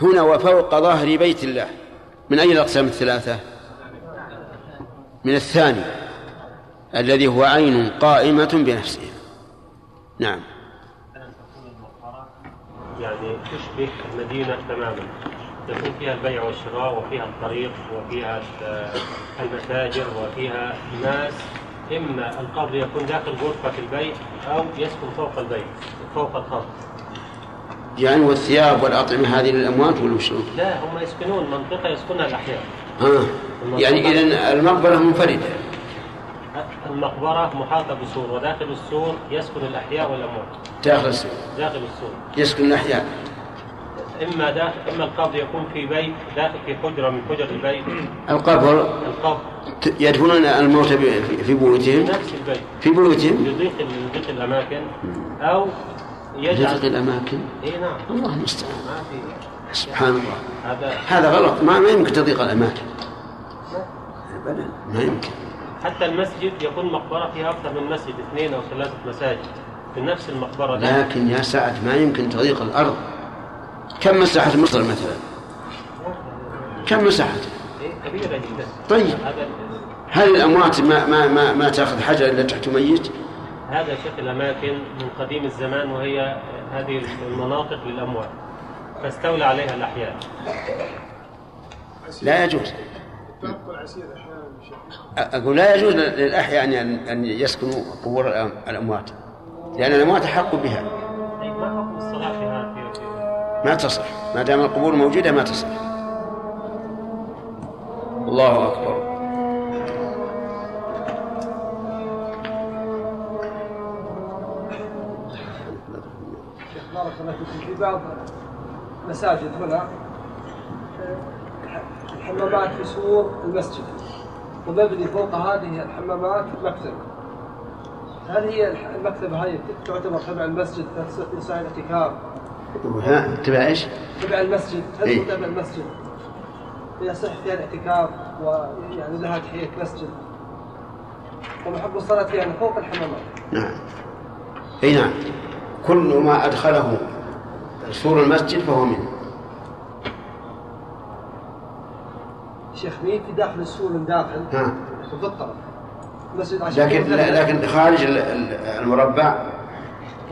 هنا وفوق ظهر بيت الله. من أي الأقسام الثلاثة؟ من الثاني الذي هو عين قائمة بنفسها نعم. يعني تشبه المدينة تماما. تكون فيها البيع والشراء وفيها الطريق وفيها المتاجر وفيها ناس إما القبر يكون داخل غرفة البيت أو يسكن فوق البيت فوق الخط. يعني والثياب والأطعمة هذه للأموات ولا شلون؟ لا هم يسكنون منطقة يسكنها الأحياء. آه. يعني إذا المقبرة منفردة. المقبرة محاطة بسور وداخل السور يسكن الأحياء والأموات. داخل السور. داخل السور. يسكن الأحياء. إما داخل إما القبر يكون في بيت داخل في حجرة من حجر البيت. القبر القبر يدفنون الموتى في بيوتهم؟ نفس البيت. في بيوتهم؟ لضيق لضيق الأماكن. أو يجعل يزق الأماكن؟ إي نعم. الله المستعان. ما في سبحان الله. هذا هذا غلط. ما, ما يمكن تضيق الأماكن. أبدا. ما يمكن. حتى المسجد يكون مقبرة فيها أكثر من مسجد اثنين أو ثلاثة مساجد. في نفس المقبرة. لكن يا سعد ما يمكن تضيق الأرض. كم مساحة مصر مثلا؟ كم مساحة؟ كبيرة جدا طيب. هل الأموات ما ما ما, ما تأخذ حجر إلا تحت ميت؟ هذا شكل الأماكن من قديم الزمان وهي هذه المناطق للأموات. فاستولى عليها الأحياء. لا يجوز. شيخ أقول لا يجوز للأحياء أن أن يسكنوا قبور الأم- الأموات لأن الأموات أحق بها. طيب ما حكم الصلاة؟ ما تصح. ما دام القبور موجودة ما تصح. الله أكبر. في بعض مساجد هنا الحمامات في سور المسجد ومبني فوق هذه الحمامات مكتب هل هي المكتبة هذه تعتبر تبع المسجد ساعة الاعتكاف ها تبع إيش؟ تبع المسجد. هو تبع المسجد. يصح فيها الاعتكاف ويعني لها تحية مسجد. ومحب الصلاة فيها يعني فوق الحمامات. نعم. إي نعم. كل ما أدخله سور المسجد فهو منه. شيخ مين في داخل السور من داخل؟ ها. في الطرف. عشان لكن لكن خارج ال- ال- المربع.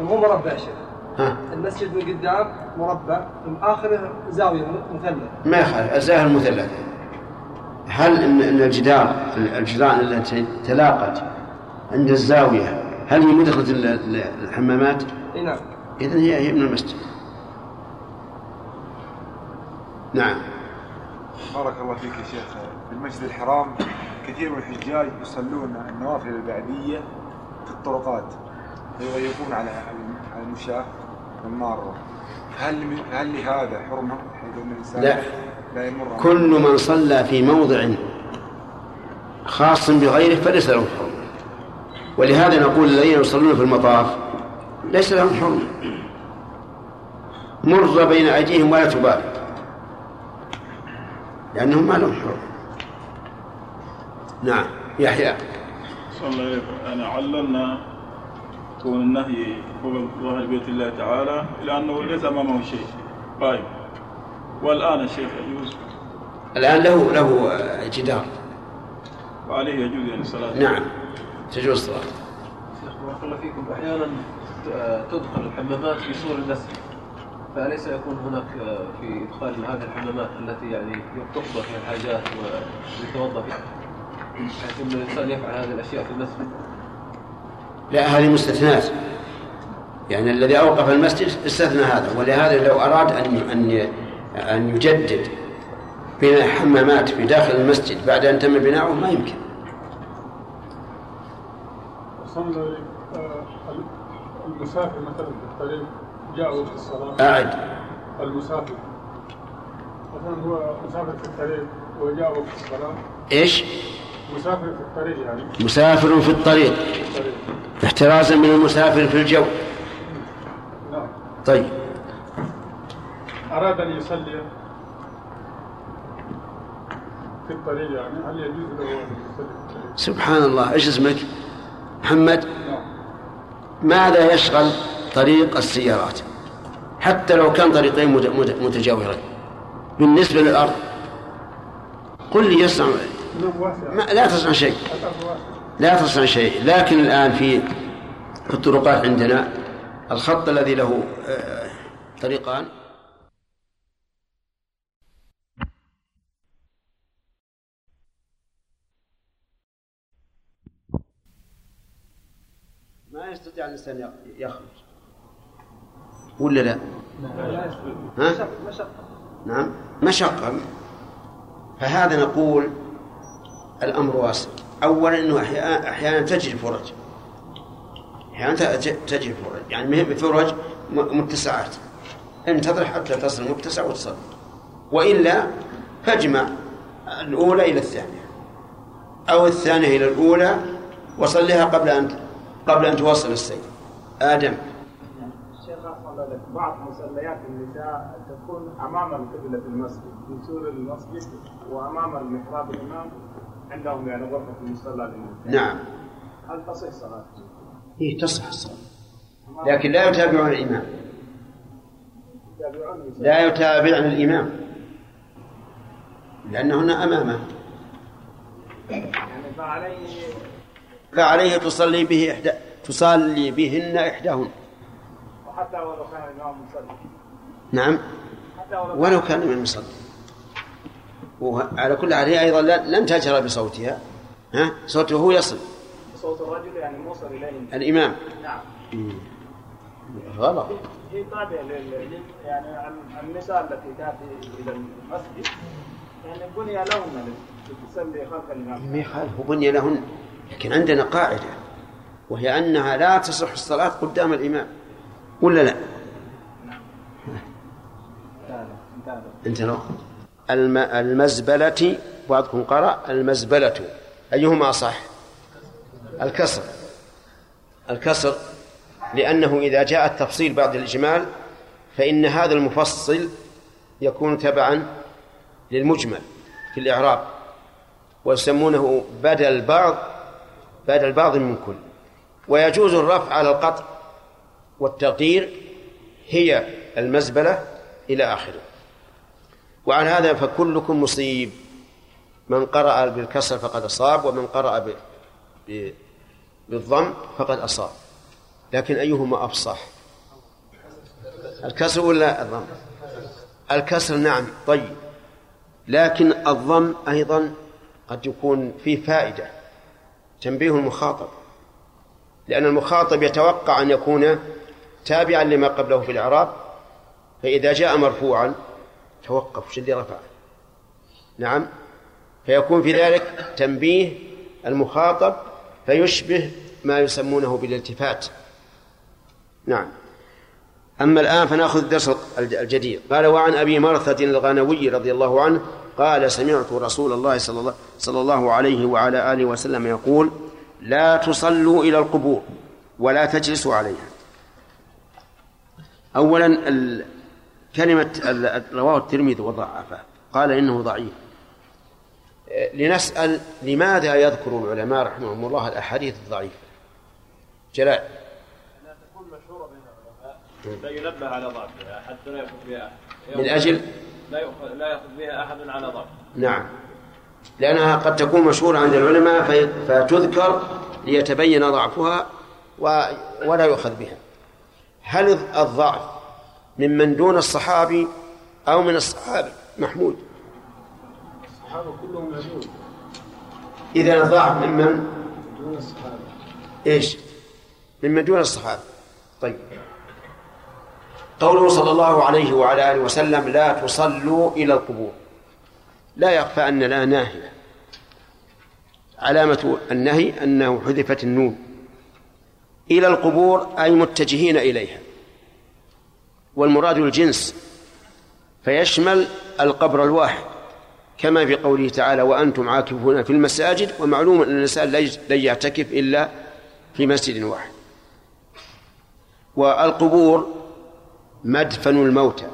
مو مربع شيخ. المسجد من قدام مربع من آخره زاوية مثلث. ما يخالف الزاوية المثلثة. هل ان إن الجدار الجدران التي تلاقت عند الزاوية هل هي ال- الحمامات؟ إي نعم. إذا هي هي من المسجد. نعم. بارك الله فيك يا شيخ. في المسجد الحرام كثير من الحجاج يصلون النوافل البعدية في الطرقات على على المشاة. والمارة هل هل لهذا حرمة؟ حيث ان الإنسان لا. لا يمر كل من صلى في موضع خاص بغيره فليس له حرمة. ولهذا نقول الذين يصلون في المطاف ليس لهم حرمة. مر بين أيديهم ولا تبالي. لأنهم ما لهم حرمة. نعم. يحيى. صلى الله عليه وسلم. عللنا كون النهي فوق ظاهر بيت الله تعالى إلى أنه ليس أمامه شيء. قائم والآن الشيخ يجوز. الآن له له جدار وعليه يجوز يعني الصلاة. نعم. تجوز الصلاة. شيخ بارك الله فيكم. أحيانا ت- تدخل الحمامات في سور المسجد فأليس يكون هناك آه، في إدخال هذه الحمامات التي يعني تقضى فيها الحاجات ويتوضأ فيها بحيث أن الإنسان يفعل هذه الأشياء في المسجد لا هذه مستثنات يعني الذي أوقف المسجد استثنى هذا ولهذا لو أراد أن أن أن يجدد بناء حمامات في داخل المسجد بعد أن تم بناؤه ما يمكن. آه، المسافر مثلا في الطريق جاء وقت الصلاة. أعد. المسافر. مثلا هو مسافر في الطريق وجاء وقت الصلاة. إيش؟ مسافر في الطريق يعني. مسافر في الطريق. احترازا من المسافر في الجو. نعم. طيب. أراد أن يصلي في الطريق يعني. هل يجوز له أن يصلي؟ سبحان الله. إيش اسمك؟ محمد؟ نعم. ماذا يشغل طريق السيارات؟ حتى لو كان طريقين مت- مت- متجاورين. بالنسبة للأرض. قل لي يصنع ما لا تصنع شيء. لا تصنع شيء. لكن الآن في في الطرقات عندنا الخط الذي له آه، طريقان. ما يستطيع الإنسان يخ- يخرج. ولا لا؟ ها؟ نعم. مشقة. فهذا نقول الأمر واسع أولا أنه أحيانا أحيانا تجري فرج. أحيانا تجري فرج. يعني فرج متسعات. انتظر حتى تصل المتسع وتصل. وإلا فاجمع الأولى إلى الثانية. أو الثانية إلى الأولى وصلها قبل أن قبل أن توصل السير آدم. أحسن لك بعض مصليات النساء تكون أمام القبلة المسجد في سور المسجد وأمام المحراب الإمام. عندهم يعني غرفة المصلى للنساء نعم. هل تصح صلاة؟ هي تصح الصلاة. لكن لا يتابعون الإمام. لا يتابعن الإمام. لأنهن أمامه. يعني فعليه فعليه تصلي به إحدى تصلي بهن إحداهن. وحتى ولو كان الإمام مصلي. نعم. حتى ولو كان من المصلي. وعلى كل حال هي أيضا لن تجهر بصوتها ها؟ صوته هو يصل. صوت الرجل يعني موصل إليه. الإمام. نعم. غلط. هي تابعة لل يعني النساء التي تأتي إلى المسجد. يعني بني لهن لتصلي خلف الإمام. ما يخالف بني لهن لكن عندنا قاعدة وهي أنها لا تصح الصلاة قدام الإمام ولا لا؟ انت لو الم... المزبلة بعضكم قرأ المزبلة. أيهما صح الكسر. الكسر لأنه إذا جاء التفصيل بعد الإجمال فإن هذا المفصل يكون تبعا للمجمل في الإعراب ويسمونه بدل بعض بدل بعض من كل. ويجوز الرفع على القطع والتقدير هي المزبلة إلى آخره. وعلى هذا فكلكم مصيب. من قرأ بالكسر فقد أصاب ومن قرأ ب... ب... بالضم فقد أصاب. لكن أيهما أفصح؟ الكسر ولا الضم؟ الكسر نعم طيب. لكن الضم أيضا قد يكون فيه فائدة تنبيه المخاطب. لأن المخاطب يتوقع أن يكون تابعا لما قبله في الإعراب فإذا جاء مرفوعا توقف وش اللي رفعه نعم. فيكون في ذلك تنبيه المخاطب فيشبه ما يسمونه بالالتفات. نعم. أما الآن فنأخذ الدرس الجديد. قال وعن أبي مرثد الغنوي رضي الله عنه قال سمعت رسول الله صلى الله, صلى الله عليه وعلى آله وسلم يقول لا تصلوا إلى القبور ولا تجلسوا عليها. أولا كلمة رواه الترمذي وضعفه. قال إنه ضعيف. لنسأل لماذا يذكر العلماء رحمهم الله الأحاديث الضعيفة؟ جلاء تكون مشهورة بين العلماء. لا ينبه على ضعفها حتى لا يأخذ بها. أحد من أجل؟ لا يأخذ لا يأخذ بها أحد على ضعف. نعم. لأنها قد تكون مشهورة عند العلماء فتذكر ليتبين ضعفها و- ولا يؤخذ بها. هل الضعف ممن دون الصحابي أو من الصحابة. محمود. الصحابة كلهم يجوز إذا الضعف ممن؟ دون الصحابة. إيش؟ ممن دون الصحابة. طيب. قوله صلى الله عليه وعلى آله وسلم لا تصلوا إلى القبور. لا يخفى أن لا ناهية علامة النهي أنه حذفت النون. إلى القبور أي متجهين إليها. والمراد الجنس فيشمل القبر الواحد كما في قوله تعالى وأنتم عاكفون في المساجد ومعلوم أن الإنسان لن يعتكف إلا في مسجد واحد. والقبور مدفن الموتى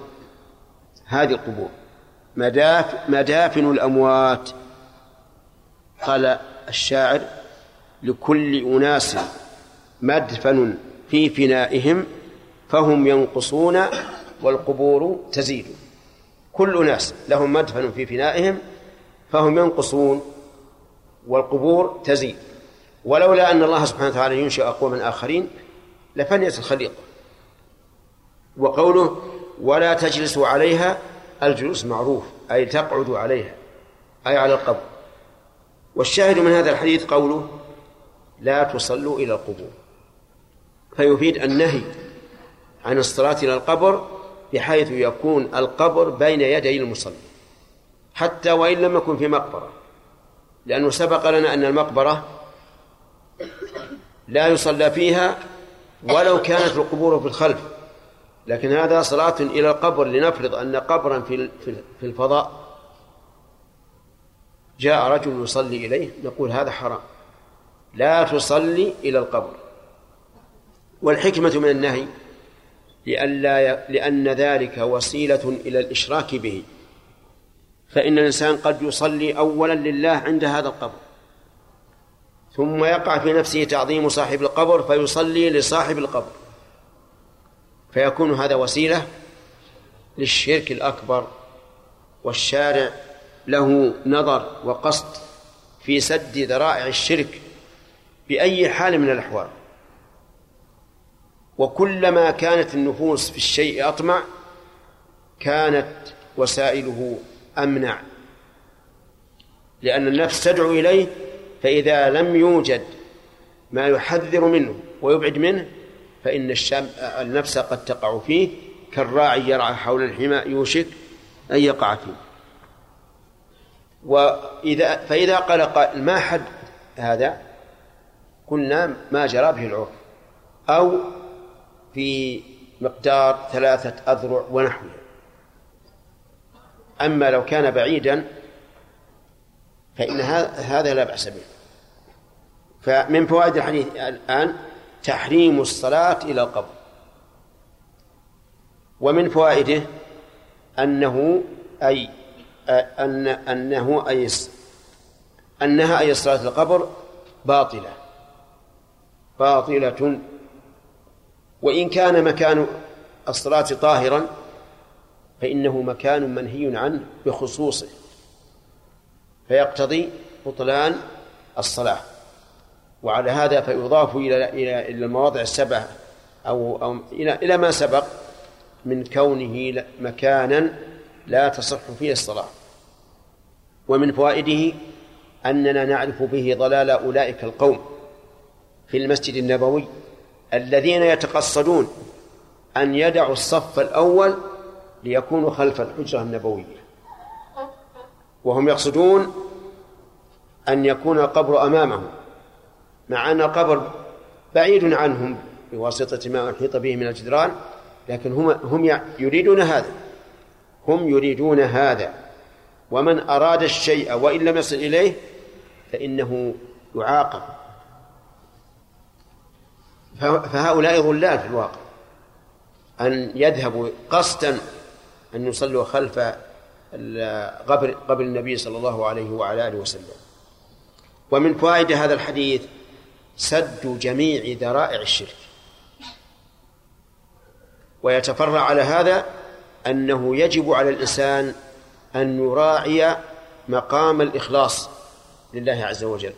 هذه القبور مداف مدافن الأموات قال الشاعر لكل أناس مدفن في فنائهم فهم ينقصون والقبور تزيد. كل ناس لهم مدفن في فنائهم فهم ينقصون والقبور تزيد. ولولا أن الله سبحانه وتعالى ينشئ أقواما آخرين لفنيت الخليقة. وقوله ولا تجلسوا عليها الجلوس معروف أي تقعدوا عليها أي على القبر. والشاهد من هذا الحديث قوله لا تصلوا إلى القبور. فيفيد النهي عن الصلاة إلى القبر بحيث يكون القبر بين يدي المصلي حتى وإن لم يكن في مقبرة. لأنه سبق لنا أن المقبرة لا يصلى فيها ولو كانت القبور في الخلف. لكن هذا صلاة إلى القبر لنفرض أن قبرا في في الفضاء جاء رجل يصلي إليه نقول هذا حرام. لا تصلي إلى القبر. والحكمة من النهي لئلا لأن ذلك وسيلة إلى الإشراك به. فإن الإنسان قد يصلي أولا لله عند هذا القبر ثم يقع في نفسه تعظيم صاحب القبر فيصلي لصاحب القبر. فيكون هذا وسيلة للشرك الأكبر والشارع له نظر وقصد في سد ذرائع الشرك بأي حال من الأحوال. وكلما كانت النفوس في الشيء أطمع كانت وسائله أمنع. لأن النفس تدعو إليه فإذا لم يوجد ما يحذر منه ويبعد منه فإن الشام النفس قد تقع فيه كالراعي يرعى حول الحمى يوشك أن يقع فيه. وإذا فإذا قال قائل ما حد هذا قلنا ما جرى به العرف. أو في مقدار ثلاثة أذرع ونحوها أما لو كان بعيدا فإن هذا لا بأس به. فمن فوائد الحديث الآن تحريم الصلاة إلى القبر. ومن فوائده أنه أي أن أنه أي أنها أي صلاة القبر باطلة. باطلة وإن كان مكان الصلاة طاهرا فإنه مكان منهي عنه بخصوصه فيقتضي بطلان الصلاة. وعلى هذا فيضاف إلى إلى إلى المواضع السبعة أو أو إلى إلى ما سبق من كونه مكانا لا تصح فيه الصلاة. ومن فوائده أننا نعرف به ضلال أولئك القوم في المسجد النبوي الذين يتقصدون أن يدعوا الصف الأول ليكونوا خلف الحجرة النبوية. وهم يقصدون أن يكون القبر أمامهم مع أن القبر بعيد عنهم بواسطة ما أحيط به من الجدران لكن هم هم يريدون هذا. هم يريدون هذا. ومن أراد الشيء وإن لم يصل إليه فإنه يعاقب. فهؤلاء ضلال في الواقع. أن يذهبوا قصدا أن يصلوا خلف قبر قبر النبي صلى الله عليه وعلى آله وسلم. ومن فوائد هذا الحديث سد جميع ذرائع الشرك. ويتفرع على هذا أنه يجب على الإنسان أن يراعي مقام الإخلاص لله عز وجل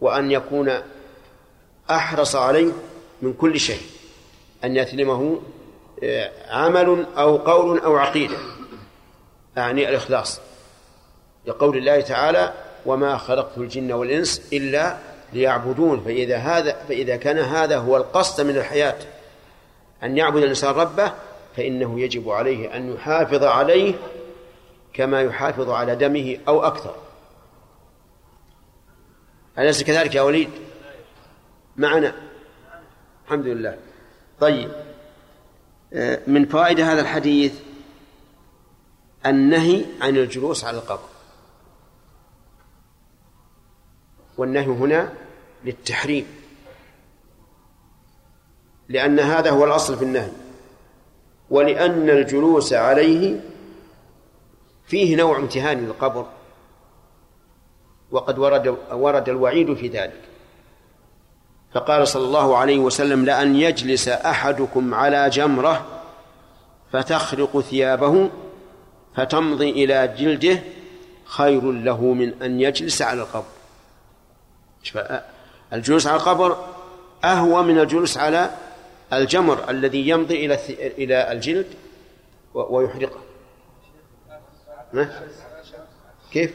وأن يكون أحرص عليه من كل شيء أن يثلمه آه، عمل أو قول أو عقيدة أعني الإخلاص. لقول الله تعالى وما خلقت الجن والإنس إلا ليعبدون. فإذا هذا فإذا كان هذا هو القصد من الحياة أن يعبد الإنسان ربه فإنه يجب عليه أن يحافظ عليه كما يحافظ على دمه أو أكثر. أليس كذلك يا وليد؟ معنا. الحمد لله. طيب. آه، من فوائد هذا الحديث النهي عن الجلوس على القبر. والنهي هنا للتحريم. لأن هذا هو الأصل في النهي. ولأن الجلوس عليه فيه نوع امتهان للقبر. وقد ورد ورد الوعيد في ذلك. فقال صلى الله عليه وسلم لأن يجلس أحدكم على جمرة فتخرق ثيابه فتمضي إلى جلده خير له من أن يجلس على القبر. الجلوس على القبر أهوى من الجلوس على الجمر الذي يمضي إلى إلى الجلد ويحرقه. كيف؟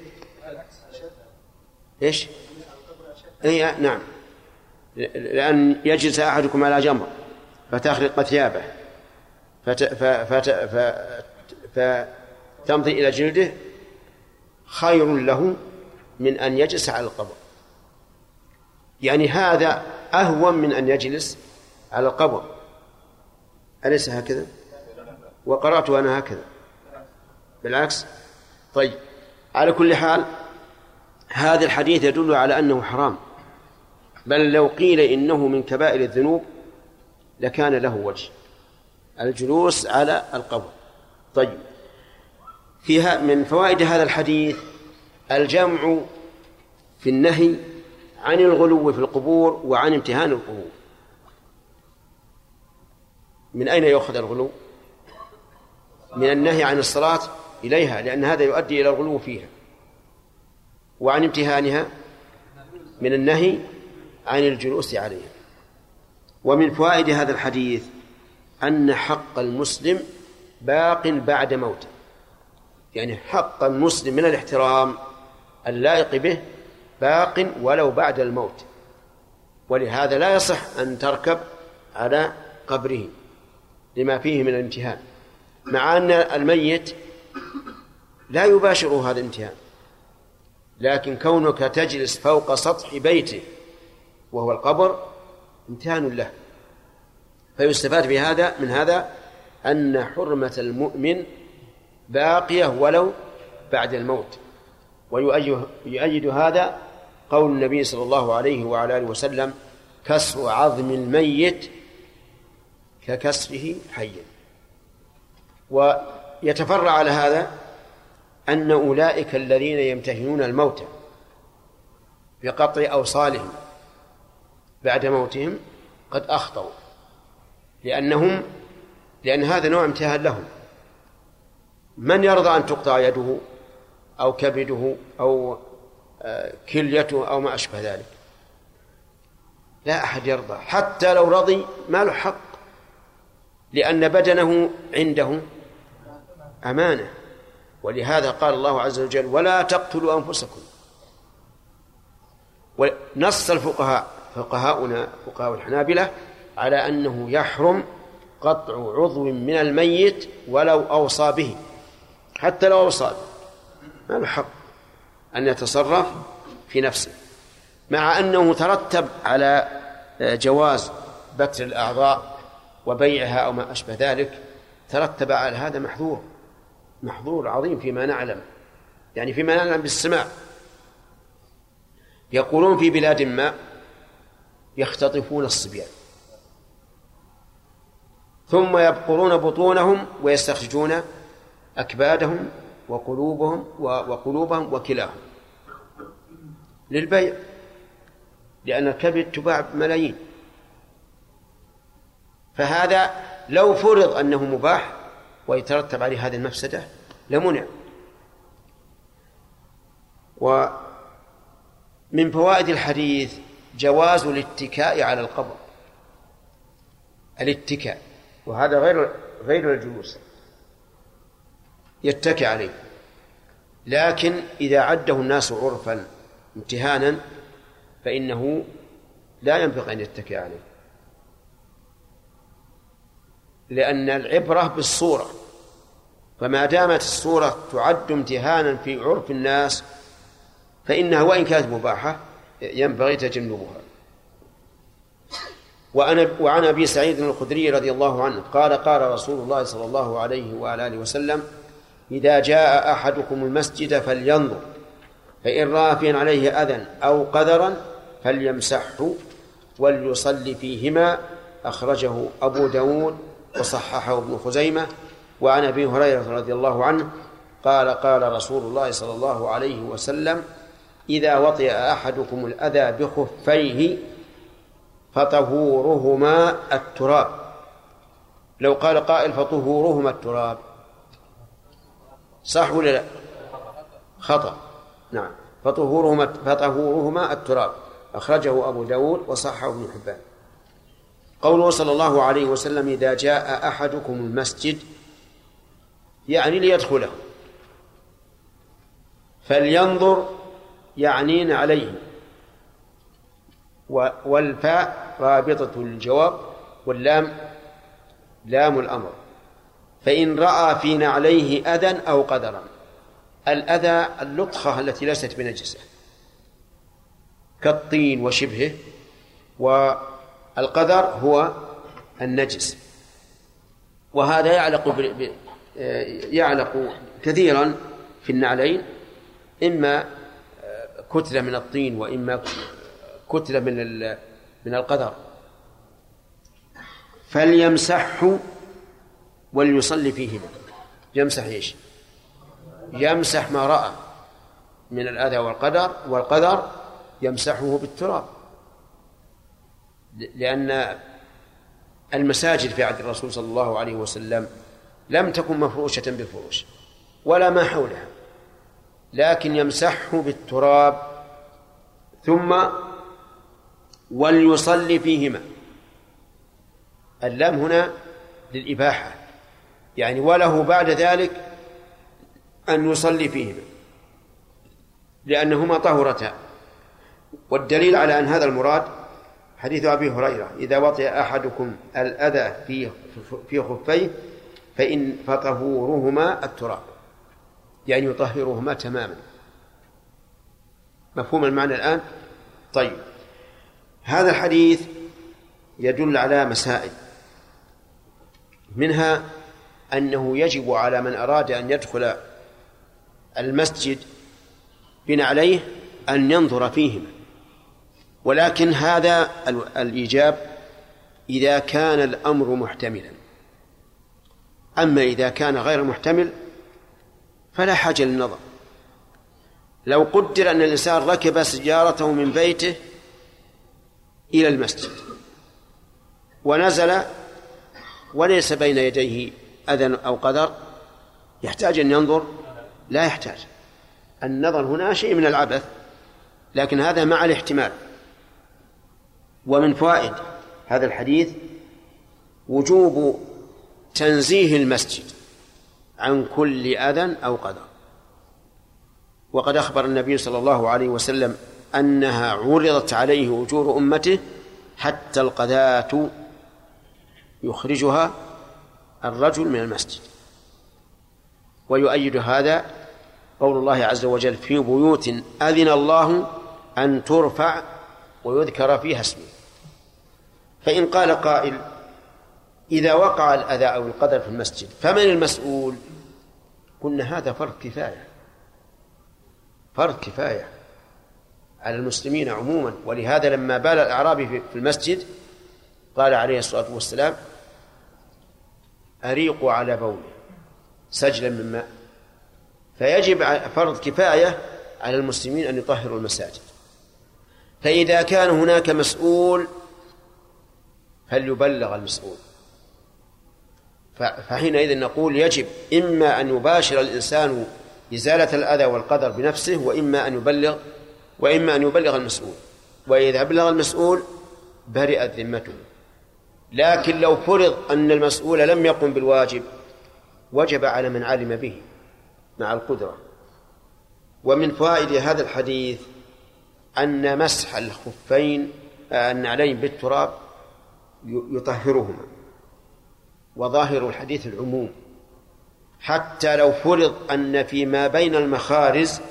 إيش؟ اي نعم. لأن يجلس أحدكم على جمر فتخرق ثيابه فت... فت... ف... فتمضي إلى جلده خير له من أن يجلس على القبر. يعني هذا أهون من أن يجلس على القبر. أليس هكذا؟ وقرأت أنا هكذا. بالعكس. طيب. على كل حال هذا الحديث يدل على أنه حرام. بل لو قيل إنه من كبائر الذنوب لكان له وجه. الجلوس على القبر. طيب. فيها من فوائد هذا الحديث الجمع في النهي عن الغلو في القبور وعن امتهان القبور. من أين يؤخذ الغلو؟ من النهي عن الصلاة إليها لأن هذا يؤدي إلى الغلو فيها. وعن امتهانها من النهي عن الجلوس عليها ومن فوائد هذا الحديث أن حق المسلم باق بعد موته. يعني حق المسلم من الاحترام اللائق به باق ولو بعد الموت. ولهذا لا يصح أن تركب على قبره لما فيه من الامتهان. مع أن الميت لا يباشر هذا الامتهان. لكن كونك تجلس فوق سطح بيته وهو القبر امتهان له. فيستفاد بهذا من هذا أن حرمة المؤمن باقية ولو بعد الموت. ويؤيد هذا قول النبي صلى الله عليه وعلى آله وسلم كسر عظم الميت ككسره حيا ويتفرع على هذا أن أولئك الذين يمتهنون الموتى بقطع أوصالهم بعد موتهم قد أخطأوا لأنهم لأن هذا نوع امتهان لهم. من يرضى أن تقطع يده أو كبده أو آه، كليته أو ما أشبه ذلك؟ لا أحد يرضى حتى لو رضي ما له حق لأن بدنه عنده أمانة. ولهذا قال الله عز وجل ولا تقتلوا أنفسكم. ونص الفقهاء فقهاؤنا فقهاء الحنابلة على أنه يحرم قطع عضو من الميت ولو أوصى به. حتى لو أوصى ما له حق أن يتصرف في نفسه. مع أنه ترتب على جواز بتر الأعضاء وبيعها أو ما أشبه ذلك. ترتب على هذا محظور. محظور عظيم فيما نعلم. يعني فيما نعلم بالسماع. يقولون في بلاد ما يختطفون الصبيان. ثم يبقرون بطونهم ويستخرجون أكبادهم وقلوبهم وقلوبهم وكلاهم للبيع لأن الكبد تباع بملايين. فهذا لو فرض أنه مباح ويترتب عليه هذه المفسدة لمنع. ومن فوائد الحديث جواز الاتكاء على القبر. الاتكاء. وهذا غير غير الجلوس. يتكئ عليه. لكن إذا عده الناس عرفا امتهانا فإنه لا ينبغي أن يتكئ عليه. لأن العبرة بالصورة فما دامت الصورة تعد امتهانا في عرف الناس فإنها وإن كانت مباحة ينبغي تجنبها. وأنا وعن أبي سعيد الخدري رضي الله عنه قال قال رسول الله صلى الله عليه وعلى آله وسلم إذا جاء أحدكم المسجد فلينظر فإن رأى فيه عليه أذى أو قدرا فليمسحه وليصلي فيهما. أخرجه أبو داود وصححه ابن خزيمة. وعن أبي هريرة رضي الله عنه قال قال رسول الله صلى الله عليه وسلم إذا وطئ أحدكم الأذى بخفيه فطهورهما التراب. لو قال قائل فطهورهما التراب. صح ولا لا؟ خطأ. نعم. فطهورهما فطهورهما التراب. أخرجه أبو داود وصححه ابن حبان. قوله صلى الله عليه وسلم إذا جاء أحدكم المسجد يعني ليدخله. فلينظر يعنين عليه. والفاء رابطة الجواب واللام لام الأمر. فإن رأى في نعليه أذى أو قدرا. الأذى اللطخة التي ليست بنجسة. كالطين وشبهه والقدر هو النجس. وهذا يعلق ب... يعلق كثيرا في النعلين إما كتلة من الطين وإما كتلة من من القدر. فليمسحه وليصلي فيهما. يمسح إيش؟ يمسح ما رأى من الأذى والقدر والقدر يمسحه بالتراب. لأن المساجد في عهد الرسول صلى الله عليه وسلم لم تكن مفروشة بالفروش ولا ما حولها. لكن يمسحه بالتراب ثم وليصلي فيهما. اللام هنا للإباحة يعني وله بعد ذلك أن يصلي فيهما لأنهما طهرتا والدليل على أن هذا المراد حديث أبي هريرة إذا وطئ أحدكم الأذى في في خفيه فإن فطهورهما التراب. يعني يطهرهما تماما. مفهوم المعنى الآن؟ طيب. هذا الحديث يدل على مسائل. منها أنه يجب على من أراد أن يدخل المسجد بنعليه أن ينظر فيهما. ولكن هذا الإيجاب إذا كان الأمر محتملا. أما إذا كان غير محتمل فلا حاجة للنظر. لو قدر أن الإنسان ركب سيارته من بيته إلى المسجد ونزل وليس بين يديه أذى أو قدر يحتاج أن ينظر؟ لا يحتاج. النظر هنا شيء من العبث لكن هذا مع الاحتمال. ومن فوائد هذا الحديث وجوب تنزيه المسجد. عن كل أذى أو قدر. وقد أخبر النبي صلى الله عليه وسلم أنها عرضت عليه أجور أمته حتى القذاة يخرجها الرجل من المسجد. ويؤيد هذا قول الله عز وجل في بيوت أذن الله أن ترفع ويذكر فيها اسمه. فإن قال قائل إذا وقع الأذى أو القدر في المسجد فمن المسؤول؟ قلنا هذا فرض كفاية. فرض كفاية على المسلمين عموما. ولهذا لما بال الأعرابي في المسجد قال عليه الصلاة والسلام أريقوا على بوله سجلا من ماء. فيجب فرض كفاية على المسلمين أن يطهروا المساجد. فإذا كان هناك مسؤول فليبلغ المسؤول. فحينئذ نقول يجب إما أن يباشر الإنسان إزالة الأذى والقدر بنفسه وإما أن يبلغ وإما أن يبلغ المسؤول. وإذا بلغ المسؤول برئت ذمته. لكن لو فرض أن المسؤول لم يقم بالواجب وجب على من علم به مع القدرة. ومن فوائد هذا الحديث أن مسح الخفين النعلين بالتراب يطهرهما. وظاهر الحديث العموم. حتى لو فرض أن فيما بين المخارز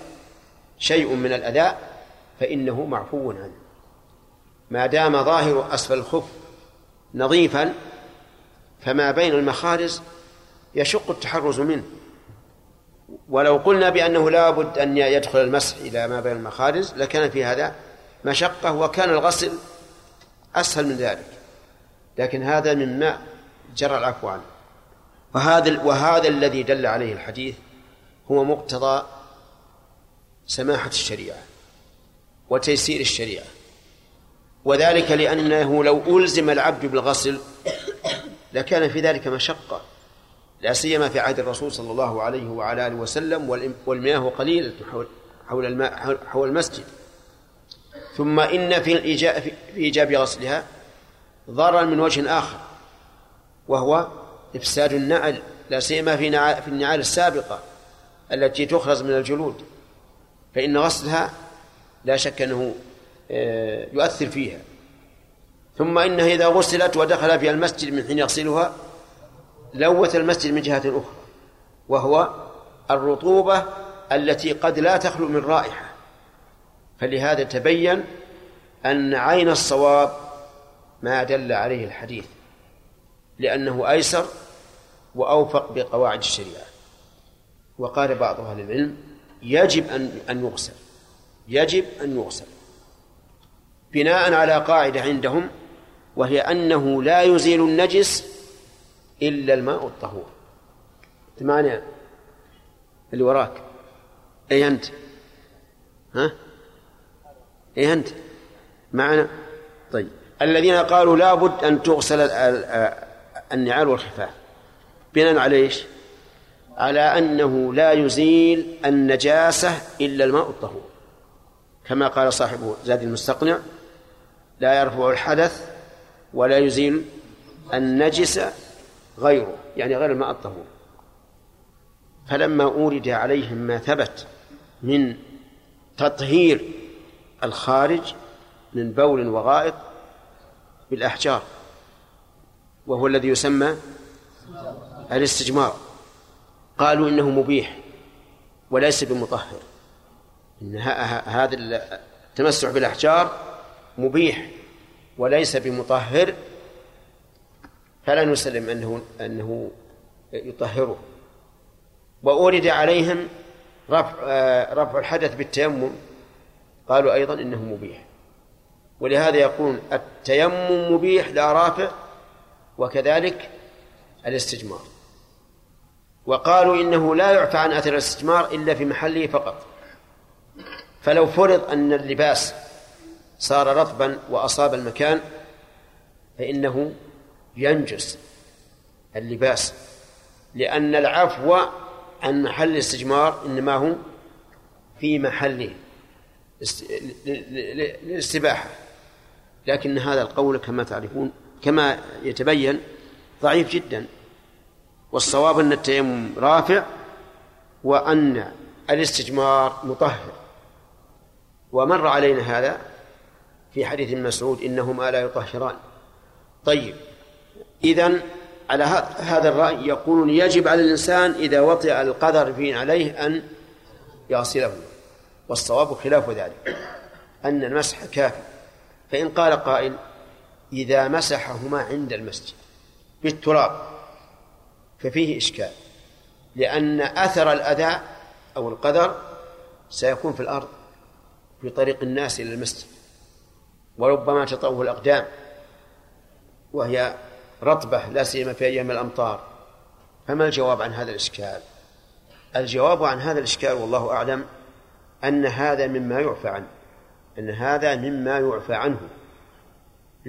شيء من الأداء فإنه معفو عنه. ما دام ظاهر أسفل الخف نظيفا فما بين المخارج يشق التحرز منه. ولو قلنا بأنه لا بد أن يدخل المسح إلى ما بين المخارج لكان في هذا مشقة وكان الغسل أسهل من ذلك. لكن هذا مما جرى العفو عنه وهذا وهذا الذي دل عليه الحديث هو مقتضى سماحة الشريعة وتيسير الشريعة. وذلك لأنه لو ألزم العبد بالغسل لكان في ذلك مشقة لا سيما في عهد الرسول صلى الله عليه وعلى آله وسلم والمياه قليلة حول الماء حول المسجد. ثم إن في الإيجاب في إيجاب غسلها ضررا من وجه آخر. وهو إفساد النعل لا سيما في في النعال السابقة التي تخرج من الجلود. فإن غسلها لا شك أنه آه، يؤثر فيها. ثم إنها إذا غسلت ودخل في المسجد من حين يغسلها لوث المسجد من جهة أخرى وهو الرطوبة التي قد لا تخلو من رائحة. فلهذا تبين أن عين الصواب ما دل عليه الحديث. لأنه أيسر وأوفق بقواعد الشريعة. وقال بعض أهل العلم يجب أن أن يغسل. يجب أن يغسل. بناء على قاعدة عندهم وهي أنه لا يزيل النجس إلا الماء الطهور. ثمانية اللي وراك. أي أنت؟ ها؟ أي أنت؟ معنا؟ طيب. الذين قالوا لابد أن تغسل النعال والخفاف بناء على إيش؟ على أنه لا يزيل النجاسة إلا الماء الطهور. كما قال صاحب زاد المستقنع لا يرفع الحدث ولا يزيل النجس غيره يعني غير الماء الطهور. فلما أورد عليهم ما ثبت من تطهير الخارج من بول وغائط بالأحجار وهو الذي يسمى الاستجمار. قالوا إنه مبيح وليس بمطهر. إن هذا التمسح بالأحجار مبيح وليس بمطهر. فلا نسلم أنه أنه يطهره. وأورد عليهم رفع رفع الحدث بالتيمم. قالوا أيضا إنه مبيح. ولهذا يقول التيمم مبيح لا رافع وكذلك الاستجمار. وقالوا إنه لا يعفى عن أثر الاستجمار إلا في محله فقط. فلو فرض أن اللباس صار رطبا وأصاب المكان فإنه ينجس اللباس لأن العفو عن محل الاستجمار إنما هو في محله للاستباحة. لكن هذا القول كما تعرفون كما يتبين ضعيف جدا. والصواب أن التيمم رافع وأن الاستجمار مطهر. ومر علينا هذا في حديث مسعود إنهما لا يطهران. طيب إذن على هذا الرأي يقولون يجب على الإنسان إذا وطئ القدر في عليه أن يغسله والصواب خلاف ذلك. أن المسح كافي. فإن قال قائل إذا مسحهما عند المسجد بالتراب ففيه إشكال لأن أثر الأذى أو القدر سيكون في الأرض في طريق الناس إلى المسجد وربما تطوه الأقدام وهي رطبة لا سيما في أيام الأمطار. فما الجواب عن هذا الإشكال؟ الجواب عن هذا الإشكال والله أعلم أن هذا مما يعفى عنه أن هذا مما يعفى عنه.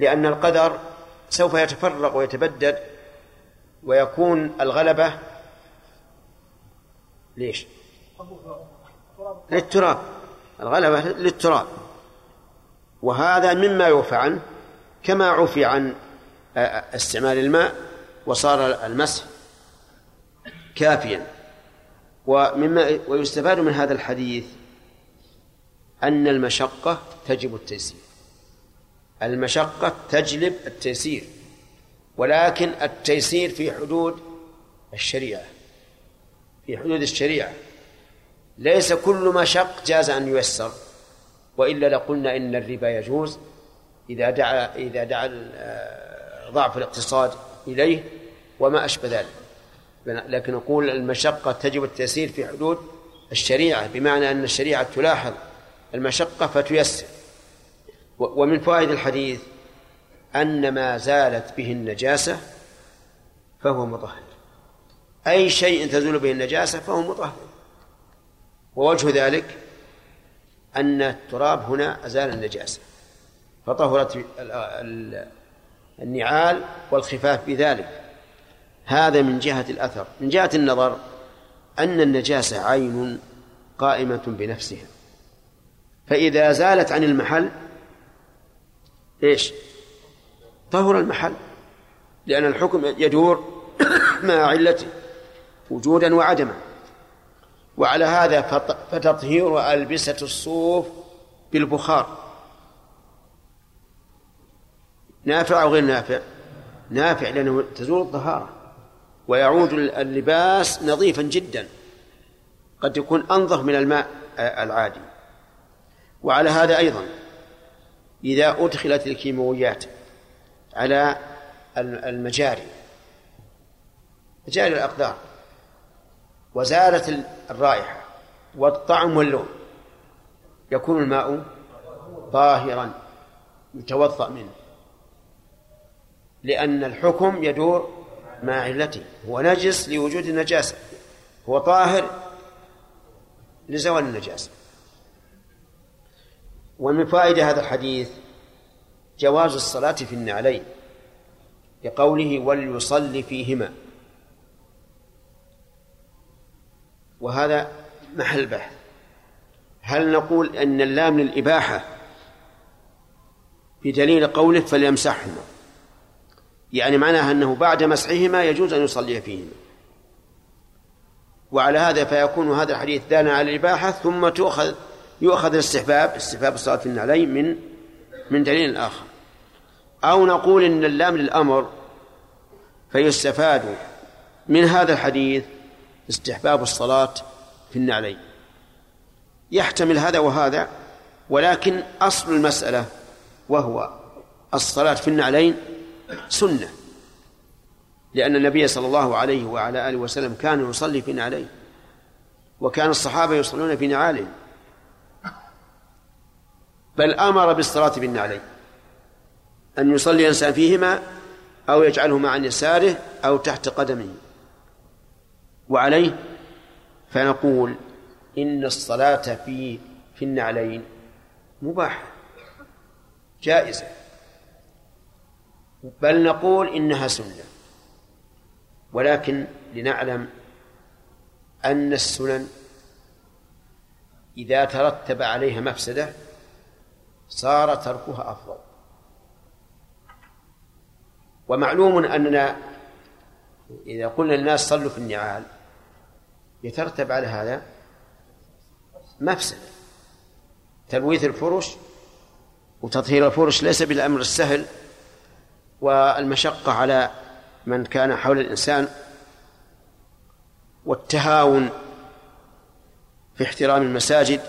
لأن القدر سوف يتفرق ويتبدد ويكون الغلبة ليش؟ للتراب. الغلبة للتراب. وهذا مما يعفى عنه كما عفي عن استعمال الماء وصار المسح كافيا. ومما ويستفاد من هذا الحديث أن المشقة تجب التيسير. المشقة تجلب التيسير ولكن التيسير في حدود الشريعة في حدود الشريعة. ليس كل مشق جاز أن ييسر وإلا لقلنا إن الربا يجوز. إذا دعا إذا دعا ضعف الاقتصاد إليه وما أشبه ذلك. لكن نقول المشقة تجب التيسير في حدود الشريعة بمعنى أن الشريعة تلاحظ المشقة فتيسر. ومن فوائد الحديث أن ما زالت به النجاسة فهو مطهر. أي شيء تزول به النجاسة فهو مطهر. ووجه ذلك أن التراب هنا أزال النجاسة فطهرت النعال والخفاف بذلك. هذا من جهة الأثر. من جهة النظر أن النجاسة عين قائمة بنفسها. فإذا زالت عن المحل إيش؟ طهر المحل. لأن الحكم يدور مع علته وجودا وعدما. وعلى هذا فتطهير ألبسة الصوف بالبخار. نافع أو غير نافع؟ نافع لأنه تزول الطهارة. ويعود اللباس نظيفا جدا. قد يكون أنظف من الماء العادي. وعلى هذا أيضا إذا أدخلت الكيماويات على المجاري مجاري الأقدار وزالت الرائحة والطعم واللون يكون الماء طاهرا يتوضأ منه لأن الحكم يدور مع علته هو نجس لوجود النجاسة هو طاهر لزوال النجاسة. ومن فائدة هذا الحديث جواز الصلاة في النعلين لقوله وليصلي فيهما. وهذا محل بحث. هل نقول أن اللام للإباحة بدليل قوله فليمسحهما؟ يعني معناها أنه بعد مسحهما يجوز أن يصلي فيهما. وعلى هذا فيكون هذا الحديث دانا على الإباحة ثم تؤخذ يؤخذ الاستحباب استحباب الصلاة في النعلين من من دليل آخر. أو نقول إن اللام للأمر فيستفاد من هذا الحديث استحباب الصلاة في النعلين. يحتمل هذا وهذا ولكن أصل المسألة وهو الصلاة في النعلين سنة. لأن النبي صلى الله عليه وعلى آله وسلم كان يصلي في نعلين وكان الصحابة يصلون في نعالهم بل أمر بالصلاة بالنعلين. أن يصلي الإنسان فيهما أو يجعلهما عن يساره أو تحت قدمه. وعليه فنقول إن الصلاة في في النعلين مباحة جائزة. بل نقول إنها سنة. ولكن لنعلم أن السنن إذا ترتب عليها مفسدة صار تركها أفضل. ومعلوم أننا إذا قلنا للناس صلوا في النعال يترتب على هذا مفسدة تلويث الفرش وتطهير الفرش ليس بالأمر السهل والمشقة على من كان حول الإنسان والتهاون في احترام المساجد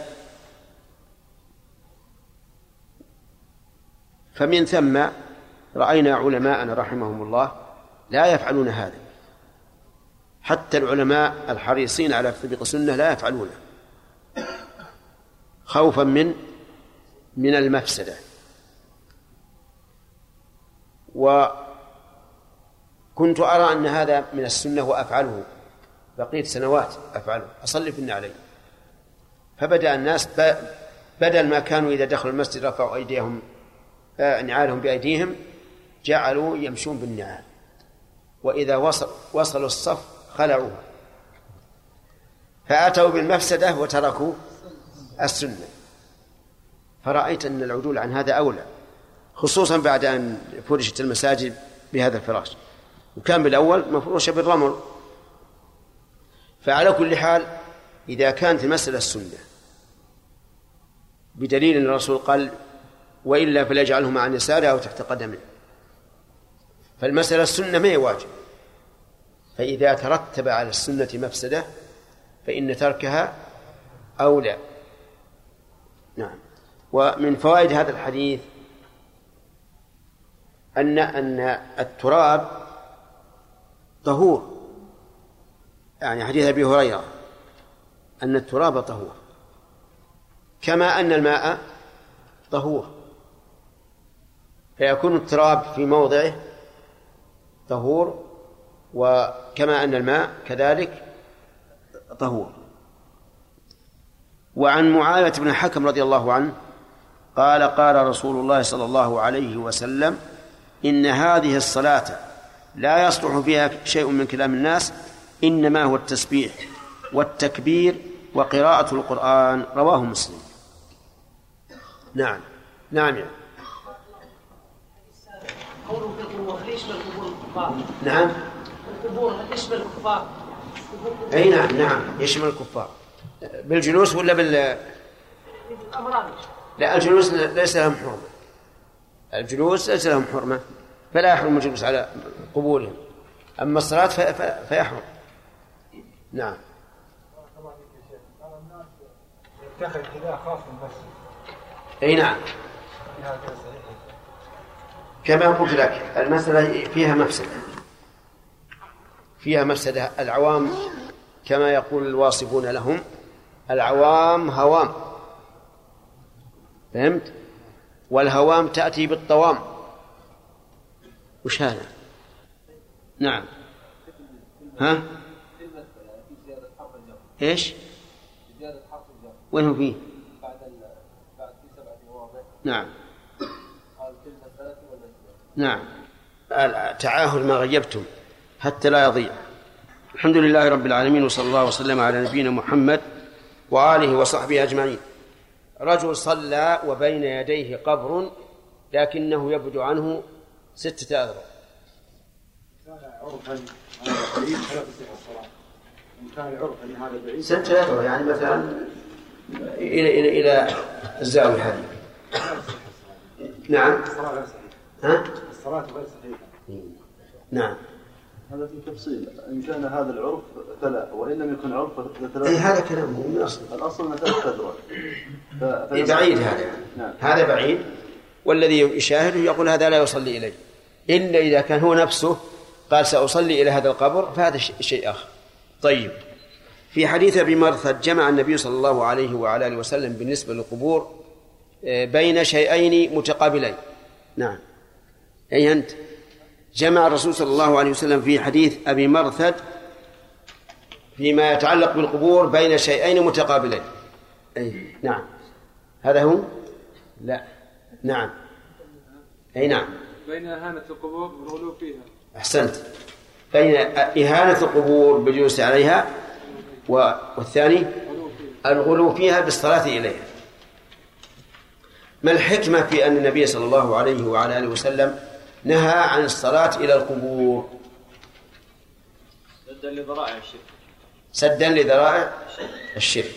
فمن ثم رأينا علماءنا رحمهم الله لا يفعلون هذا. حتى العلماء الحريصين على تطبيق السنة لا يفعلونه خوفا من من المفسدة. وكنت أرى أن هذا من السنة وأفعله. بقيت سنوات أفعله. أصلي في النعلين فبدأ الناس بدل ما كانوا إذا دخلوا المسجد رفعوا أيديهم نعالهم بأيديهم جعلوا يمشون بالنعال. وإذا وصل وصلوا الصف خلعوها فأتوا بالمفسدة وتركوا السنة. فرأيت أن العدول عن هذا أولى خصوصا بعد أن فرشت المساجد بهذا الفراش. وكان بالأول مفروشة بالرمل. فعلى كل حال إذا كانت المسألة السنة بدليل أن الرسول قال وإلا فليجعلهما عن يساره أو تحت قدمه. فالمسألة السنة ما هي واجب. فإذا ترتب على السنة مفسدة فإن تركها أولى. نعم. ومن فوائد هذا الحديث أن أن التراب طهور. يعني حديث أبي هريرة أن التراب طهور. كما أن الماء طهور. فيكون التراب في موضعه طهور وكما أن الماء كذلك طهور. وعن معاوية بن الحكم رضي الله عنه قال قال رسول الله صلى الله عليه وسلم إن هذه الصلاة لا يصلح فيها شيء من كلام الناس إنما هو التسبيح والتكبير وقراءة القرآن. رواه مسلم. نعم. نعم يعني. قوله في القبور. هل يشمل قبور الكفار؟ نعم. القبور هل يشمل الكفار؟ أي نعم نعم. يشمل الكفار بالجلوس ولا بال لا الجلوس ليس لهم حرمة. الجلوس ليس لهم حرمة. فلا يحرم الجلوس على قبورهم. أما الصلاة ف- ف- فيحرم. نعم. يتخذ خاص بالمسجد. أي نعم. كما قلت لك المسألة فيها مفسدة. فيها مفسدة. العوام كما يقول الواصفون لهم العوام هوام. فهمت؟ والهوام تأتي بالطوام. وش هذا؟ نعم. ها؟ إيش؟ وين هو فيه؟ بعد. بعد سبعة مواضع نعم قال كلمة ثلاثة ولا نعم. تعاهد ما غيبتم حتى لا يضيع. الحمد لله رب العالمين وصلى الله وسلم على نبينا محمد وآله وصحبه أجمعين. رجل صلى وبين يديه قبر لكنه يبدو عنه ستة أذرع. كان عرفا ستة أذرع يعني مثلا إلى إلى إلى الزاوية هذه. نعم. ها؟ الصلاة غير صحيحة. نعم. هذا في تفصيل. إن كان هذا العرف فلا وإن لم يكن عرف فثلاث أي هذا كلام مو من الأصل الأصل أنه ثلاث أذرع ف- إيه بعيد هذا. نعم. هذا بعيد. والذي يشاهده يقول هذا لا يصلي إليه إلا إذا كان هو نفسه قال سأصلي إلى هذا القبر فهذا شيء آخر. طيب. في حديث أبي مرثد جمع النبي صلى الله عليه وعلى آله وسلم بالنسبة للقبور آه، بين شيئين متقابلين. نعم. أي أنت؟ جمع الرسول صلى الله عليه وسلم في حديث أبي مرثد فيما يتعلق بالقبور بين شيئين متقابلين. أي نعم. هذا هو؟ لا. نعم. أي نعم. بين إهانة القبور والغلو فيها. أحسنت. بين إهانة القبور بالجلوس عليها والثاني؟ الغلو فيها بالصلاة إليها. ما الحكمة في أن النبي صلى الله عليه وعلى آله وسلم نهى عن الصلاة إلى القبور. سدا لذرائع الشرك. سدا لذرائع الشرك.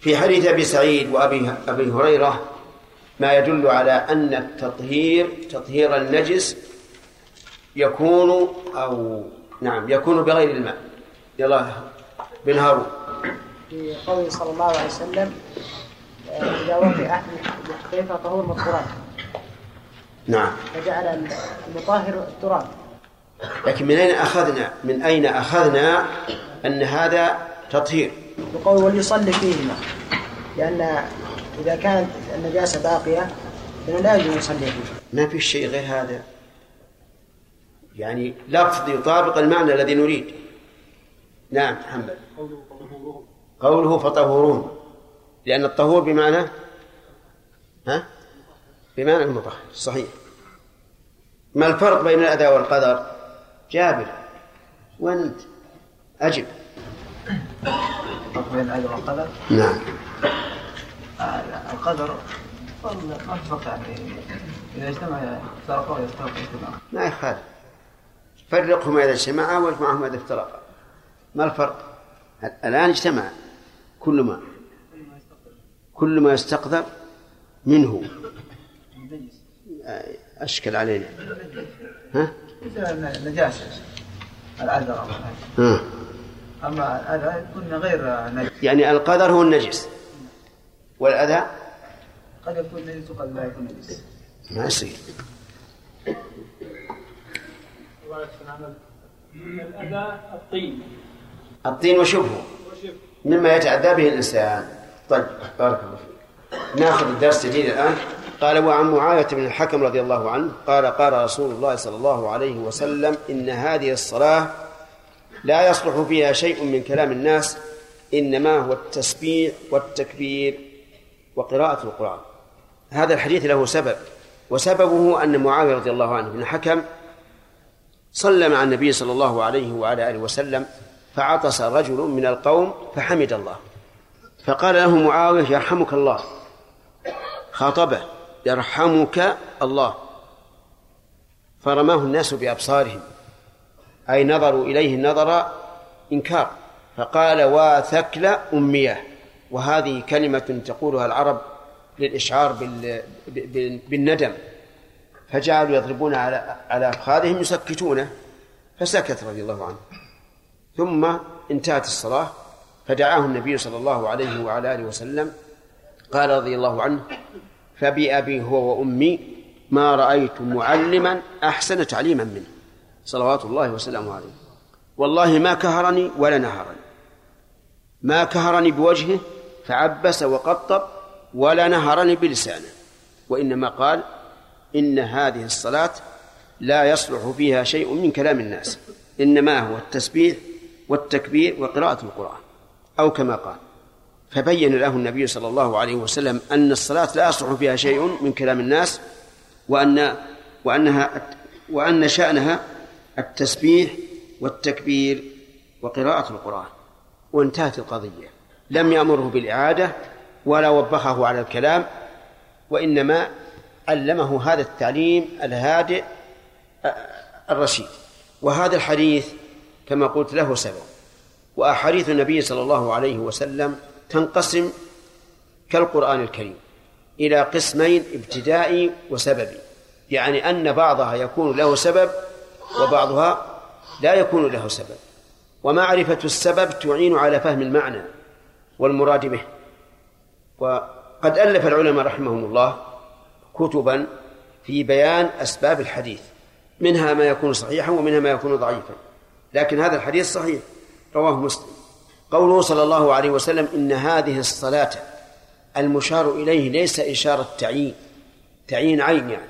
في حديث أبي سعيد وأبي أبي هريرة ما يدل على أن التطهير تطهير النجس يكون أو نعم يكون بغير الماء. يلا بن هارون. في قوله صلى الله عليه وسلم آه، إذا وقع كيف طهور مذكورات نعم. فجعل المطهر التراب. لكن من أين أخذنا؟ من أين أخذنا أن هذا تطهير؟ بقول وليصلي فيهما. لأن إذا كانت النجاسة باقية فإنه لا يجوز يصلي فيه ما في شيء غير هذا. يعني لفظ يطابق المعنى الذي نريد. نعم محمد. قوله فطهورون لأن الطهور بمعنى؟ ها؟ بمعنى المطهر صحيح. ما الفرق بين الأذى والقدر؟ جابر. وين أنت أجب. الفرق بين الأجر والقدر؟ نعم. آه، القدر ما يعني. إذا اجتمع افترقا يفترق اجتماعا ما يخالف. فرقهما إذا اجتمعا واجمعهما إذا افترقا. ما الفرق؟ الآن اجتمع كل ما كل ما يستقدر منه. أشكل علينا. ها؟ مثل النجاسة العذر. ها. أما الأذى يكون غير نجس. يعني القدر هو النجس. والأذى؟ قد يكون نجس وقد لا يكون نجس. ما يصير. الأذى الطين. الطين وشبهه. مما يتأذى به الإنسان. طيب بارك الله فيك. ناخذ الدرس جديد الآن. قال وعن معاوية بن الحكم رضي الله عنه قال قال رسول الله صلى الله عليه وسلم إن هذه الصلاة لا يصلح فيها شيء من كلام الناس إنما هو التسبيح والتكبير وقراءة القرآن. هذا الحديث له سبب وسببه أن معاوية رضي الله عنه بن حكم صلى مع النبي صلى الله عليه وعلى آله وسلم فعطس رجل من القوم فحمد الله فقال له معاوية يرحمك الله. خاطبه يرحمك الله. فرماه الناس بأبصارهم. أي نظروا إليه نظر إنكار. فقال واثكل أمية. وهذه كلمة تقولها العرب للإشعار بالندم. فجعلوا يضربون على على أفخاذهم يسكتونه. فسكت رضي الله عنه. ثم انتهت الصلاة. فدعاه النبي صلى الله عليه وعلى آله وسلم. قال رضي الله عنه فبأبي هو وأمي ما رأيت معلما أحسن تعليما منه. صلوات الله وسلامه عليه. والله ما كهرني ولا نهرني. ما كهرني بوجهه فعبس وقطب ولا نهرني بلسانه. وإنما قال إن هذه الصلاة لا يصلح فيها شيء من كلام الناس. إنما هو التسبيح والتكبير وقراءة القرآن. أو كما قال فبين له النبي صلى الله عليه وسلم أن الصلاة لا يصلح فيها شيء من كلام الناس وأن وأنها وأن شأنها التسبيح والتكبير وقراءة القرآن. وانتهت القضية. لم يأمره بالإعادة ولا وبخه على الكلام وإنما علمه هذا التعليم الهادئ الرشيد. وهذا الحديث كما قلت له سبب وأحاديث النبي صلى الله عليه وسلم تنقسم كالقرآن الكريم إلى قسمين ابتدائي وسببي. يعني أن بعضها يكون له سبب وبعضها لا يكون له سبب. ومعرفة السبب تعين على فهم المعنى والمراد به. وقد ألف العلماء رحمهم الله كتبا في بيان أسباب الحديث منها ما يكون صحيحا ومنها ما يكون ضعيفا. لكن هذا الحديث صحيح رواه مسلم. قوله صلى الله عليه وسلم إن هذه الصلاة المشار إليه ليس إشارة تعيين تعيين عين يعني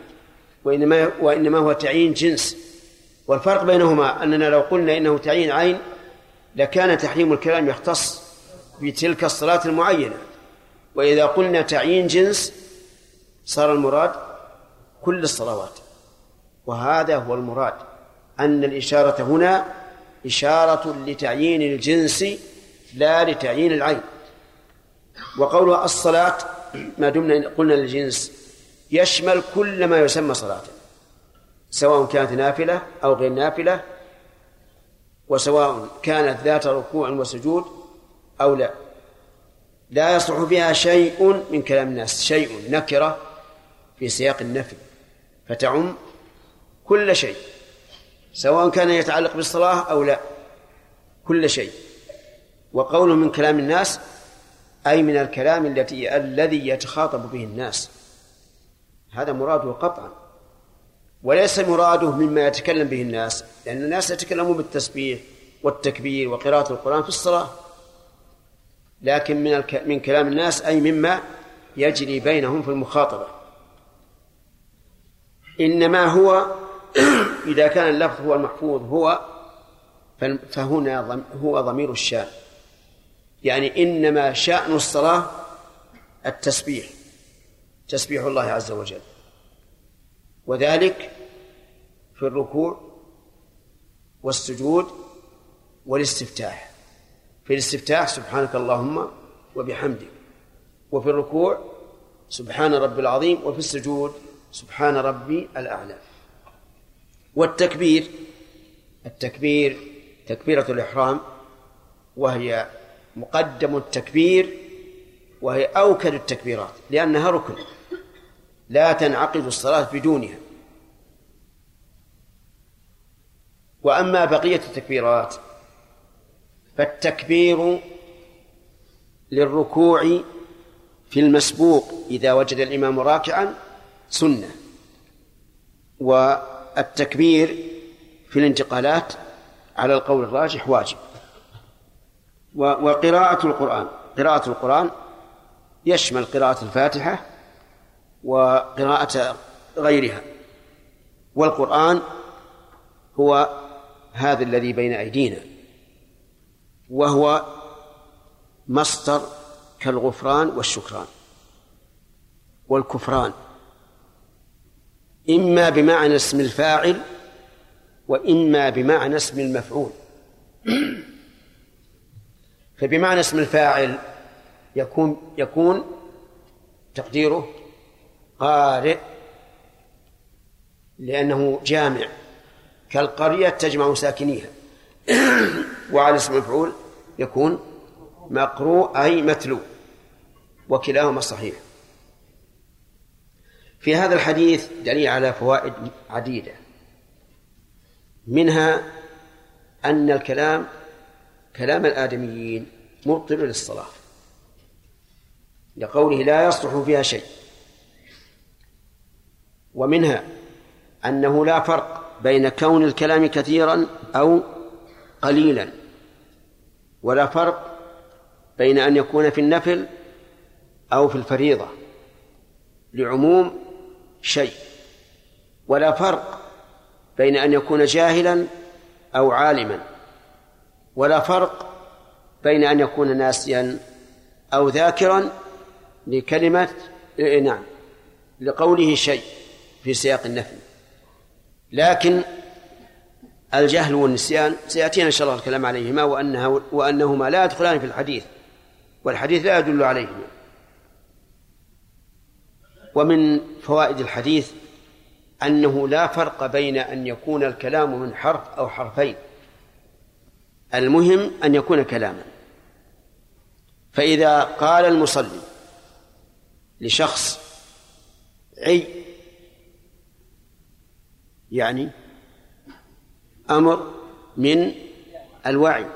وإنما وإنما هو تعيين جنس. والفرق بينهما أننا لو قلنا إنه تعيين عين لكان تحريم الكلام يختص بتلك الصلاة المعينة. وإذا قلنا تعيين جنس صار المراد كل الصلوات وهذا هو المراد أن الإشارة هنا إشارة لتعيين الجنس لا لتعيين العين. وقولها الصلاة ما دمنا قلنا للجنس يشمل كل ما يسمى صلاة. سواء كانت نافلة أو غير نافلة وسواء كانت ذات ركوع وسجود أو لا. لا يصلح فيها شيء من كلام الناس شيء نكرة في سياق النفي. فتعم كل شيء سواء كان يتعلق بالصلاة أو لا كل شيء. وقوله من كلام الناس أي من الكلام التي الذي يتخاطب به الناس. هذا مراده قطعا. وليس مراده مما يتكلم به الناس لأن الناس يتكلمون بالتسبيح والتكبير وقراءة القرآن في الصلاة. لكن من. من كلام الناس أي مما يجري بينهم في المخاطبة. إنما هو إذا كان اللفظ هو المحفوظ هو فهنا هو ضمير الشان يعني إنما شأن الصلاة التسبيح تسبيح الله عز وجل. وذلك في الركوع والسجود والاستفتاح. في الاستفتاح سبحانك اللهم وبحمدك. وفي الركوع سبحان ربي العظيم وفي السجود سبحان ربي الأعلى. والتكبير التكبير تكبيرة الإحرام وهي مقدم التكبير وهي أوكد التكبيرات لأنها ركن. لا تنعقد الصلاة بدونها. وأما بقية التكبيرات فالتكبير للركوع في المسبوق إذا وجد الإمام راكعا سنة. والتكبير في الانتقالات على القول الراجح واجب. وقراءة القرآن. قراءة القرآن يشمل قراءة الفاتحة وقراءة غيرها. والقرآن هو هذا الذي بين أيدينا. وهو مصدر كالغفران والشكران. والكفران. إما بمعنى اسم الفاعل وإما بمعنى اسم المفعول. فبمعنى اسم الفاعل يكون يكون تقديره قارئ لأنه جامع. كالقرية تجمع ساكنيها. وعلى اسم المفعول يكون مقروء أي متلو. وكلاهما صحيح. في هذا الحديث دليل على فوائد عديدة. منها أن الكلام كلام الآدميين مبطل للصلاة لقوله لا يصلح فيها شيء ومنها أنه لا فرق بين كون الكلام كثيرا أو قليلا ولا فرق بين أن يكون في النفل أو في الفريضة لعموم شيء ولا فرق بين أن يكون جاهلا أو عالما. ولا فرق بين أن يكون ناسيا أو ذاكرا لكلمة إيه، نعم لقوله شيء في سياق النفي. لكن الجهل والنسيان سيأتينا إن شاء الله الكلام عليهما وأنها وأنهما لا يدخلان في الحديث والحديث لا يدل عليهما. ومن فوائد الحديث أنه لا فرق بين أن يكون الكلام من حرف أو حرفين. المهم أن يكون كلاما. فإذا قال المصلي لشخص عي يعني أمر من الوعي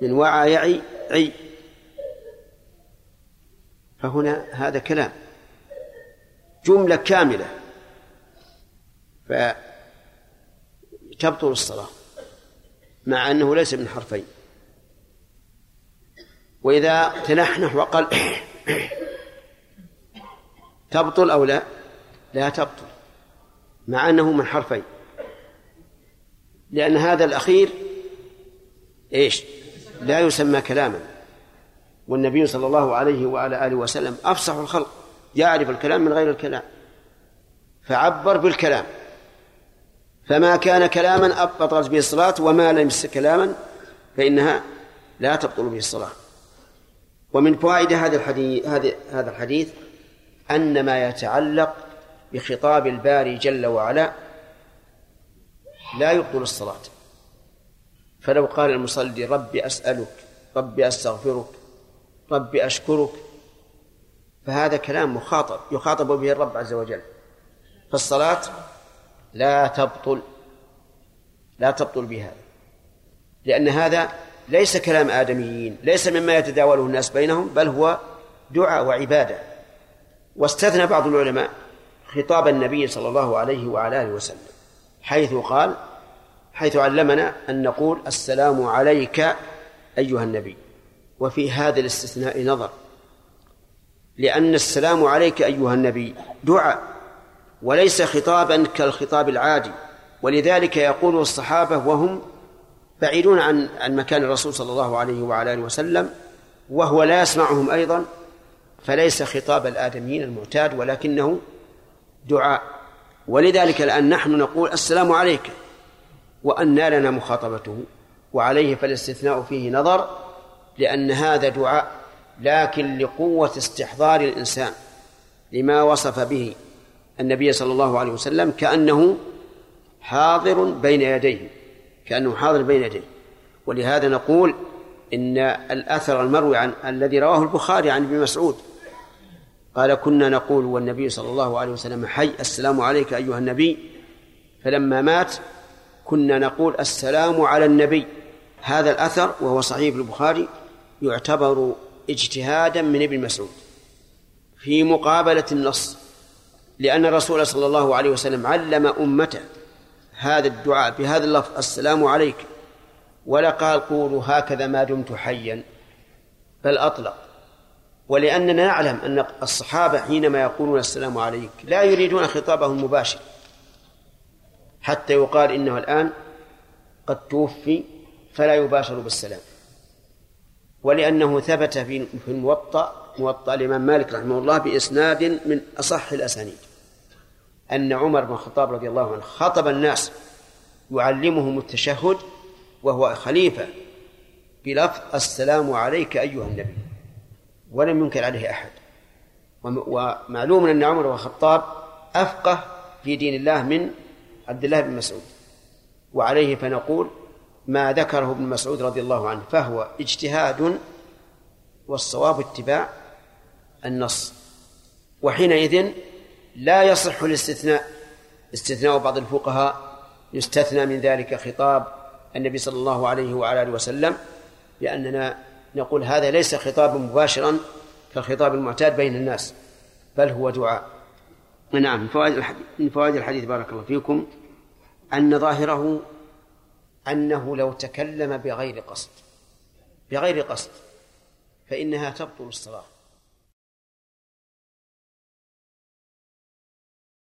من وعى يعي عي. فهنا هذا كلام. جملة كاملة. فتبطل الصلاة. مع أنه ليس من حرفين. وإذا تنحنح وقال تبطل أو لا لا تبطل مع أنه من حرفين. لأن هذا الأخير إيش؟ لا يسمى كلاما. والنبي صلى الله عليه وعلى آله وسلم أفصح الخلق يعرف الكلام من غير الكلام فعبر بالكلام. فما كان كلاما أبطلت به الصلاة وما لم يمس كلاما فإنها لا تبطل به الصلاة. ومن فوائد هذا الحديث هذا الحديث أن ما يتعلق بخطاب الباري جل وعلا لا يبطل الصلاة. فلو قال المصلي ربي أسألك ربي أستغفرك ربي أشكرك فهذا كلام مخاطب يخاطب به الرب عز وجل. فالصلاة لا تبطل لا تبطل بهذا لأن هذا ليس كلام آدميين ليس مما يتداوله الناس بينهم بل هو دعاء وعبادة. واستثنى بعض العلماء خطاب النبي صلى الله عليه وعلى آله وسلم حيث قال حيث علمنا أن نقول السلام عليك أيها النبي. وفي هذا الاستثناء نظر لأن السلام عليك أيها النبي دعاء وليس خطابا كالخطاب العادي. ولذلك يقول الصحابة وهم بعيدون عن عن مكان الرسول صلى الله عليه وعلى آله وسلم وهو لا يسمعهم أيضا فليس خطاب الآدميين المعتاد ولكنه دعاء. ولذلك الآن نحن نقول السلام عليك وأنى لنا مخاطبته وعليه فالاستثناء فيه نظر لأن هذا دعاء لكن لقوة استحضار الإنسان لما وصف به النبي صلى الله عليه وسلم كأنه حاضر بين يديه كأنه حاضر بين يديه. ولهذا نقول إن الأثر المروي عن الذي رواه البخاري عن ابن مسعود. قال كنا نقول والنبي صلى الله عليه وسلم حي السلام عليك أيها النبي. فلما مات كنا نقول السلام على النبي. هذا الأثر وهو صحيح البخاري يعتبر اجتهادا من ابن مسعود في مقابلة النص. لأن الرسول صلى الله عليه وسلم علم أمته هذا الدعاء بهذا اللفظ السلام عليك. ولا قال قولوا هكذا ما دمت حيا. بل أطلق. ولأننا نعلم أن الصحابة حينما يقولون السلام عليك لا يريدون خطابه المباشر حتى يقال إنه الآن قد توفي فلا يباشر بالسلام. ولأنه ثبت في الموطأ موطأ الإمام مالك رحمه الله بإسناد من أصح الأسانيد. أن عمر بن الخطاب رضي الله عنه خطب الناس يعلمهم التشهد وهو خليفة بلفظ السلام عليك أيها النبي ولم ينكر عليه أحد. ومعلوم أن عمر بن الخطاب أفقه في دين الله من عبد الله بن مسعود. وعليه فنقول ما ذكره ابن مسعود رضي الله عنه فهو اجتهاد والصواب اتباع النص. وحينئذ لا يصح الاستثناء. استثناء بعض الفقهاء يستثنى من ذلك خطاب النبي صلى الله عليه وعلى آله وسلم بأننا نقول هذا ليس خطابا مباشرا كالخطاب المعتاد بين الناس بل هو دعاء. نعم من فوائد الحديث من فوائد الحديث بارك الله فيكم أن ظاهره أنه لو تكلم بغير قصد بغير قصد فإنها تبطل الصلاة